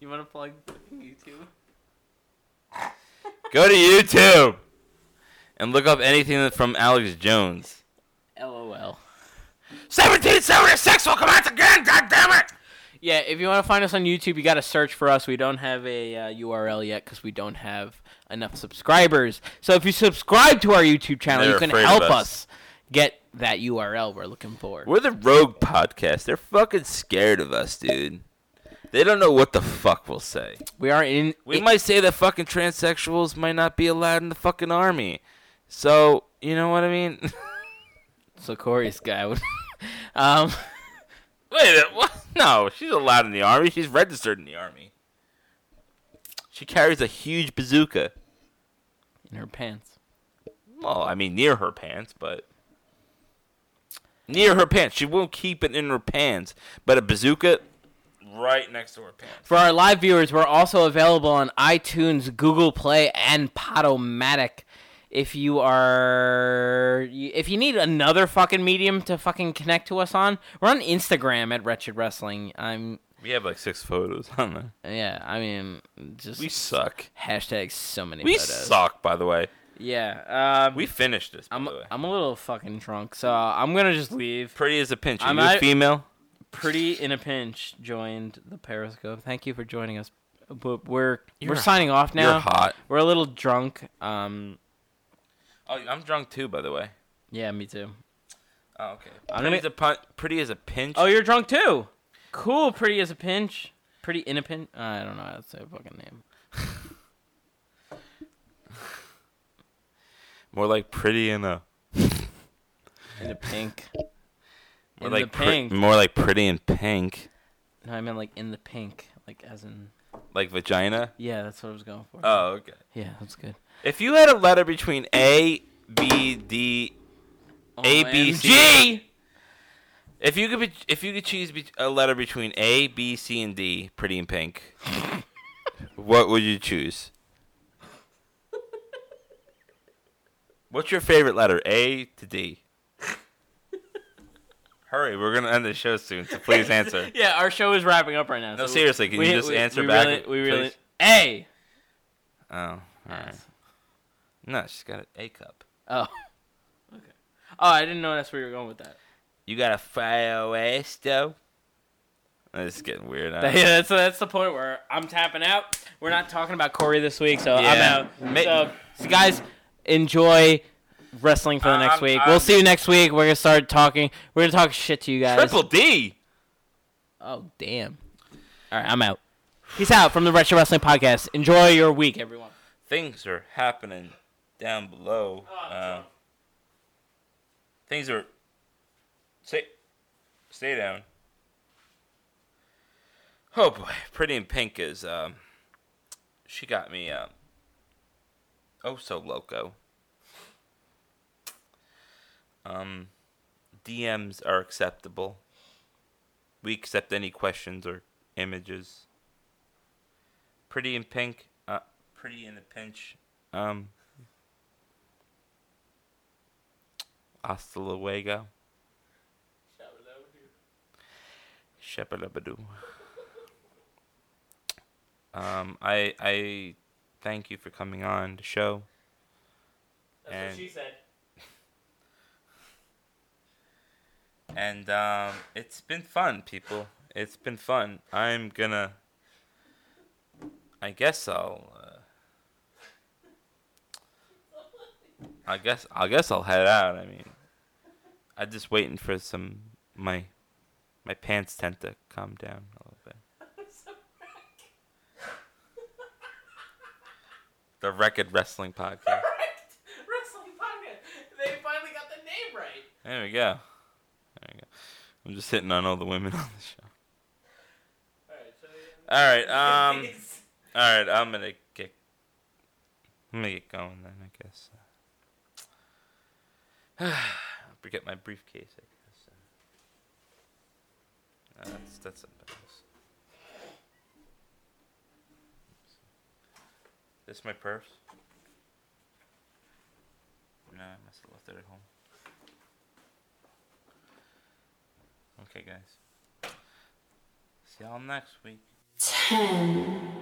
You want to plug YouTube? Go to YouTube and look up anything from Alex Jones. LOL. 1776 will come out again. God damn it! Yeah, if you want to find us on YouTube, you got to search for us. We don't have a uh, URL yet because we don't have enough subscribers. So if you subscribe to our YouTube channel, They're you can help us. us get that URL we're looking for. We're the Rogue Podcast. They're fucking scared of us, dude. They don't know what the fuck we'll say. We are in. We in- might say that fucking transsexuals might not be allowed in the fucking army. So, you know what I mean? [LAUGHS] So Corey's guy would. [LAUGHS] um, [LAUGHS] Wait, what? No, she's allowed in the army. She's registered in the army. She carries a huge bazooka. in her pants. Well, I mean, near her pants, but. Near her pants. She won't keep it in her pants. But a bazooka right next to her pants. For our live viewers, we're also available on iTunes, Google Play, and Podomatic. If you are, if you need another fucking medium to fucking connect to us on, we're on Instagram at Wretched Wrestling. I'm, We have like six photos [LAUGHS] on there. yeah, I mean, just We suck. hashtag so many We photos. suck, by the way. Yeah, um, We finished this, by I'm, the way. I'm a little fucking drunk, so I'm gonna just leave. Pretty as a pinch. Are I'm you a not- female? Pretty in a pinch joined the Periscope. Thank you for joining us. But we're You're we're signing off now. You're hot. We're a little drunk. Um, Oh, I'm drunk too, by the way. yeah, me too. Oh, okay. I'm pretty, gonna- as a pun- pretty as a pinch. Oh, you're drunk too. Cool. Pretty as a pinch. Pretty in a pinch. I don't know how to say a fucking name. [LAUGHS] More like pretty in a. In a pink. Or In like the pink. more like pretty in pink, No, I meant like in the pink, like as in. like vagina. Yeah, that's what I was going for. Oh, okay. yeah, that's good. If you had a letter between A, B, D, oh, A, B, C- OMG! if you could, be, if you could choose be- a letter between A, B, C, and D, pretty in pink, [LAUGHS] what would you choose? What's your favorite letter, A to D? Hurry, we're gonna end the show soon, so please answer. [LAUGHS] Yeah, our show is wrapping up right now. No, so seriously, can you just answer we back, Really, we really. please? A. Oh, all right. No, she's got an A cup. Oh. [LAUGHS] Okay. Oh, I didn't know that's where you were going with that. You got a fire west though. This is getting weird. Huh? [LAUGHS] Yeah, that's that's the point where I'm tapping out. We're not talking about Corey this week, so I'm out. So, so guys, enjoy wrestling for the next I'm- week. I'm- we'll see you next week. We're gonna start talking. We're gonna talk shit to you guys. Triple D. Oh damn! All right, I'm out. Peace out from the Retro Wrestling Podcast. Enjoy your week, everyone. Things are happening down below. Uh, things are. Stay, stay down. Oh boy, Pretty in Pink is. Um, she got me. Um, oh so loco. Um, DMs are acceptable. We accept any questions or images. Pretty in Pink. Uh, pretty in a pinch. Um. Hasta luego. Shepadabadoo. Um, I I thank you for coming on the show. That's And- what she said. And um, it's been fun, people. It's been fun. I'm gonna. I guess I'll. Uh, I guess I guess I'll head out. I mean, I'm just waiting for some my my pants tend to calm down a little bit. The Record Wrestling Podcast. Correct, Wrestling Podcast. They finally got the name right. There we go. There we go. I'm just hitting on all the women [LAUGHS] on the show. All right. So, All right. Um. All right. I'm gonna get. I'm gonna get going then. I guess. [SIGHS] Forget my briefcase. I guess. Uh, that's that's else. This my purse? No, I must have left it at home. Okay, guys. See y'all next week. ten,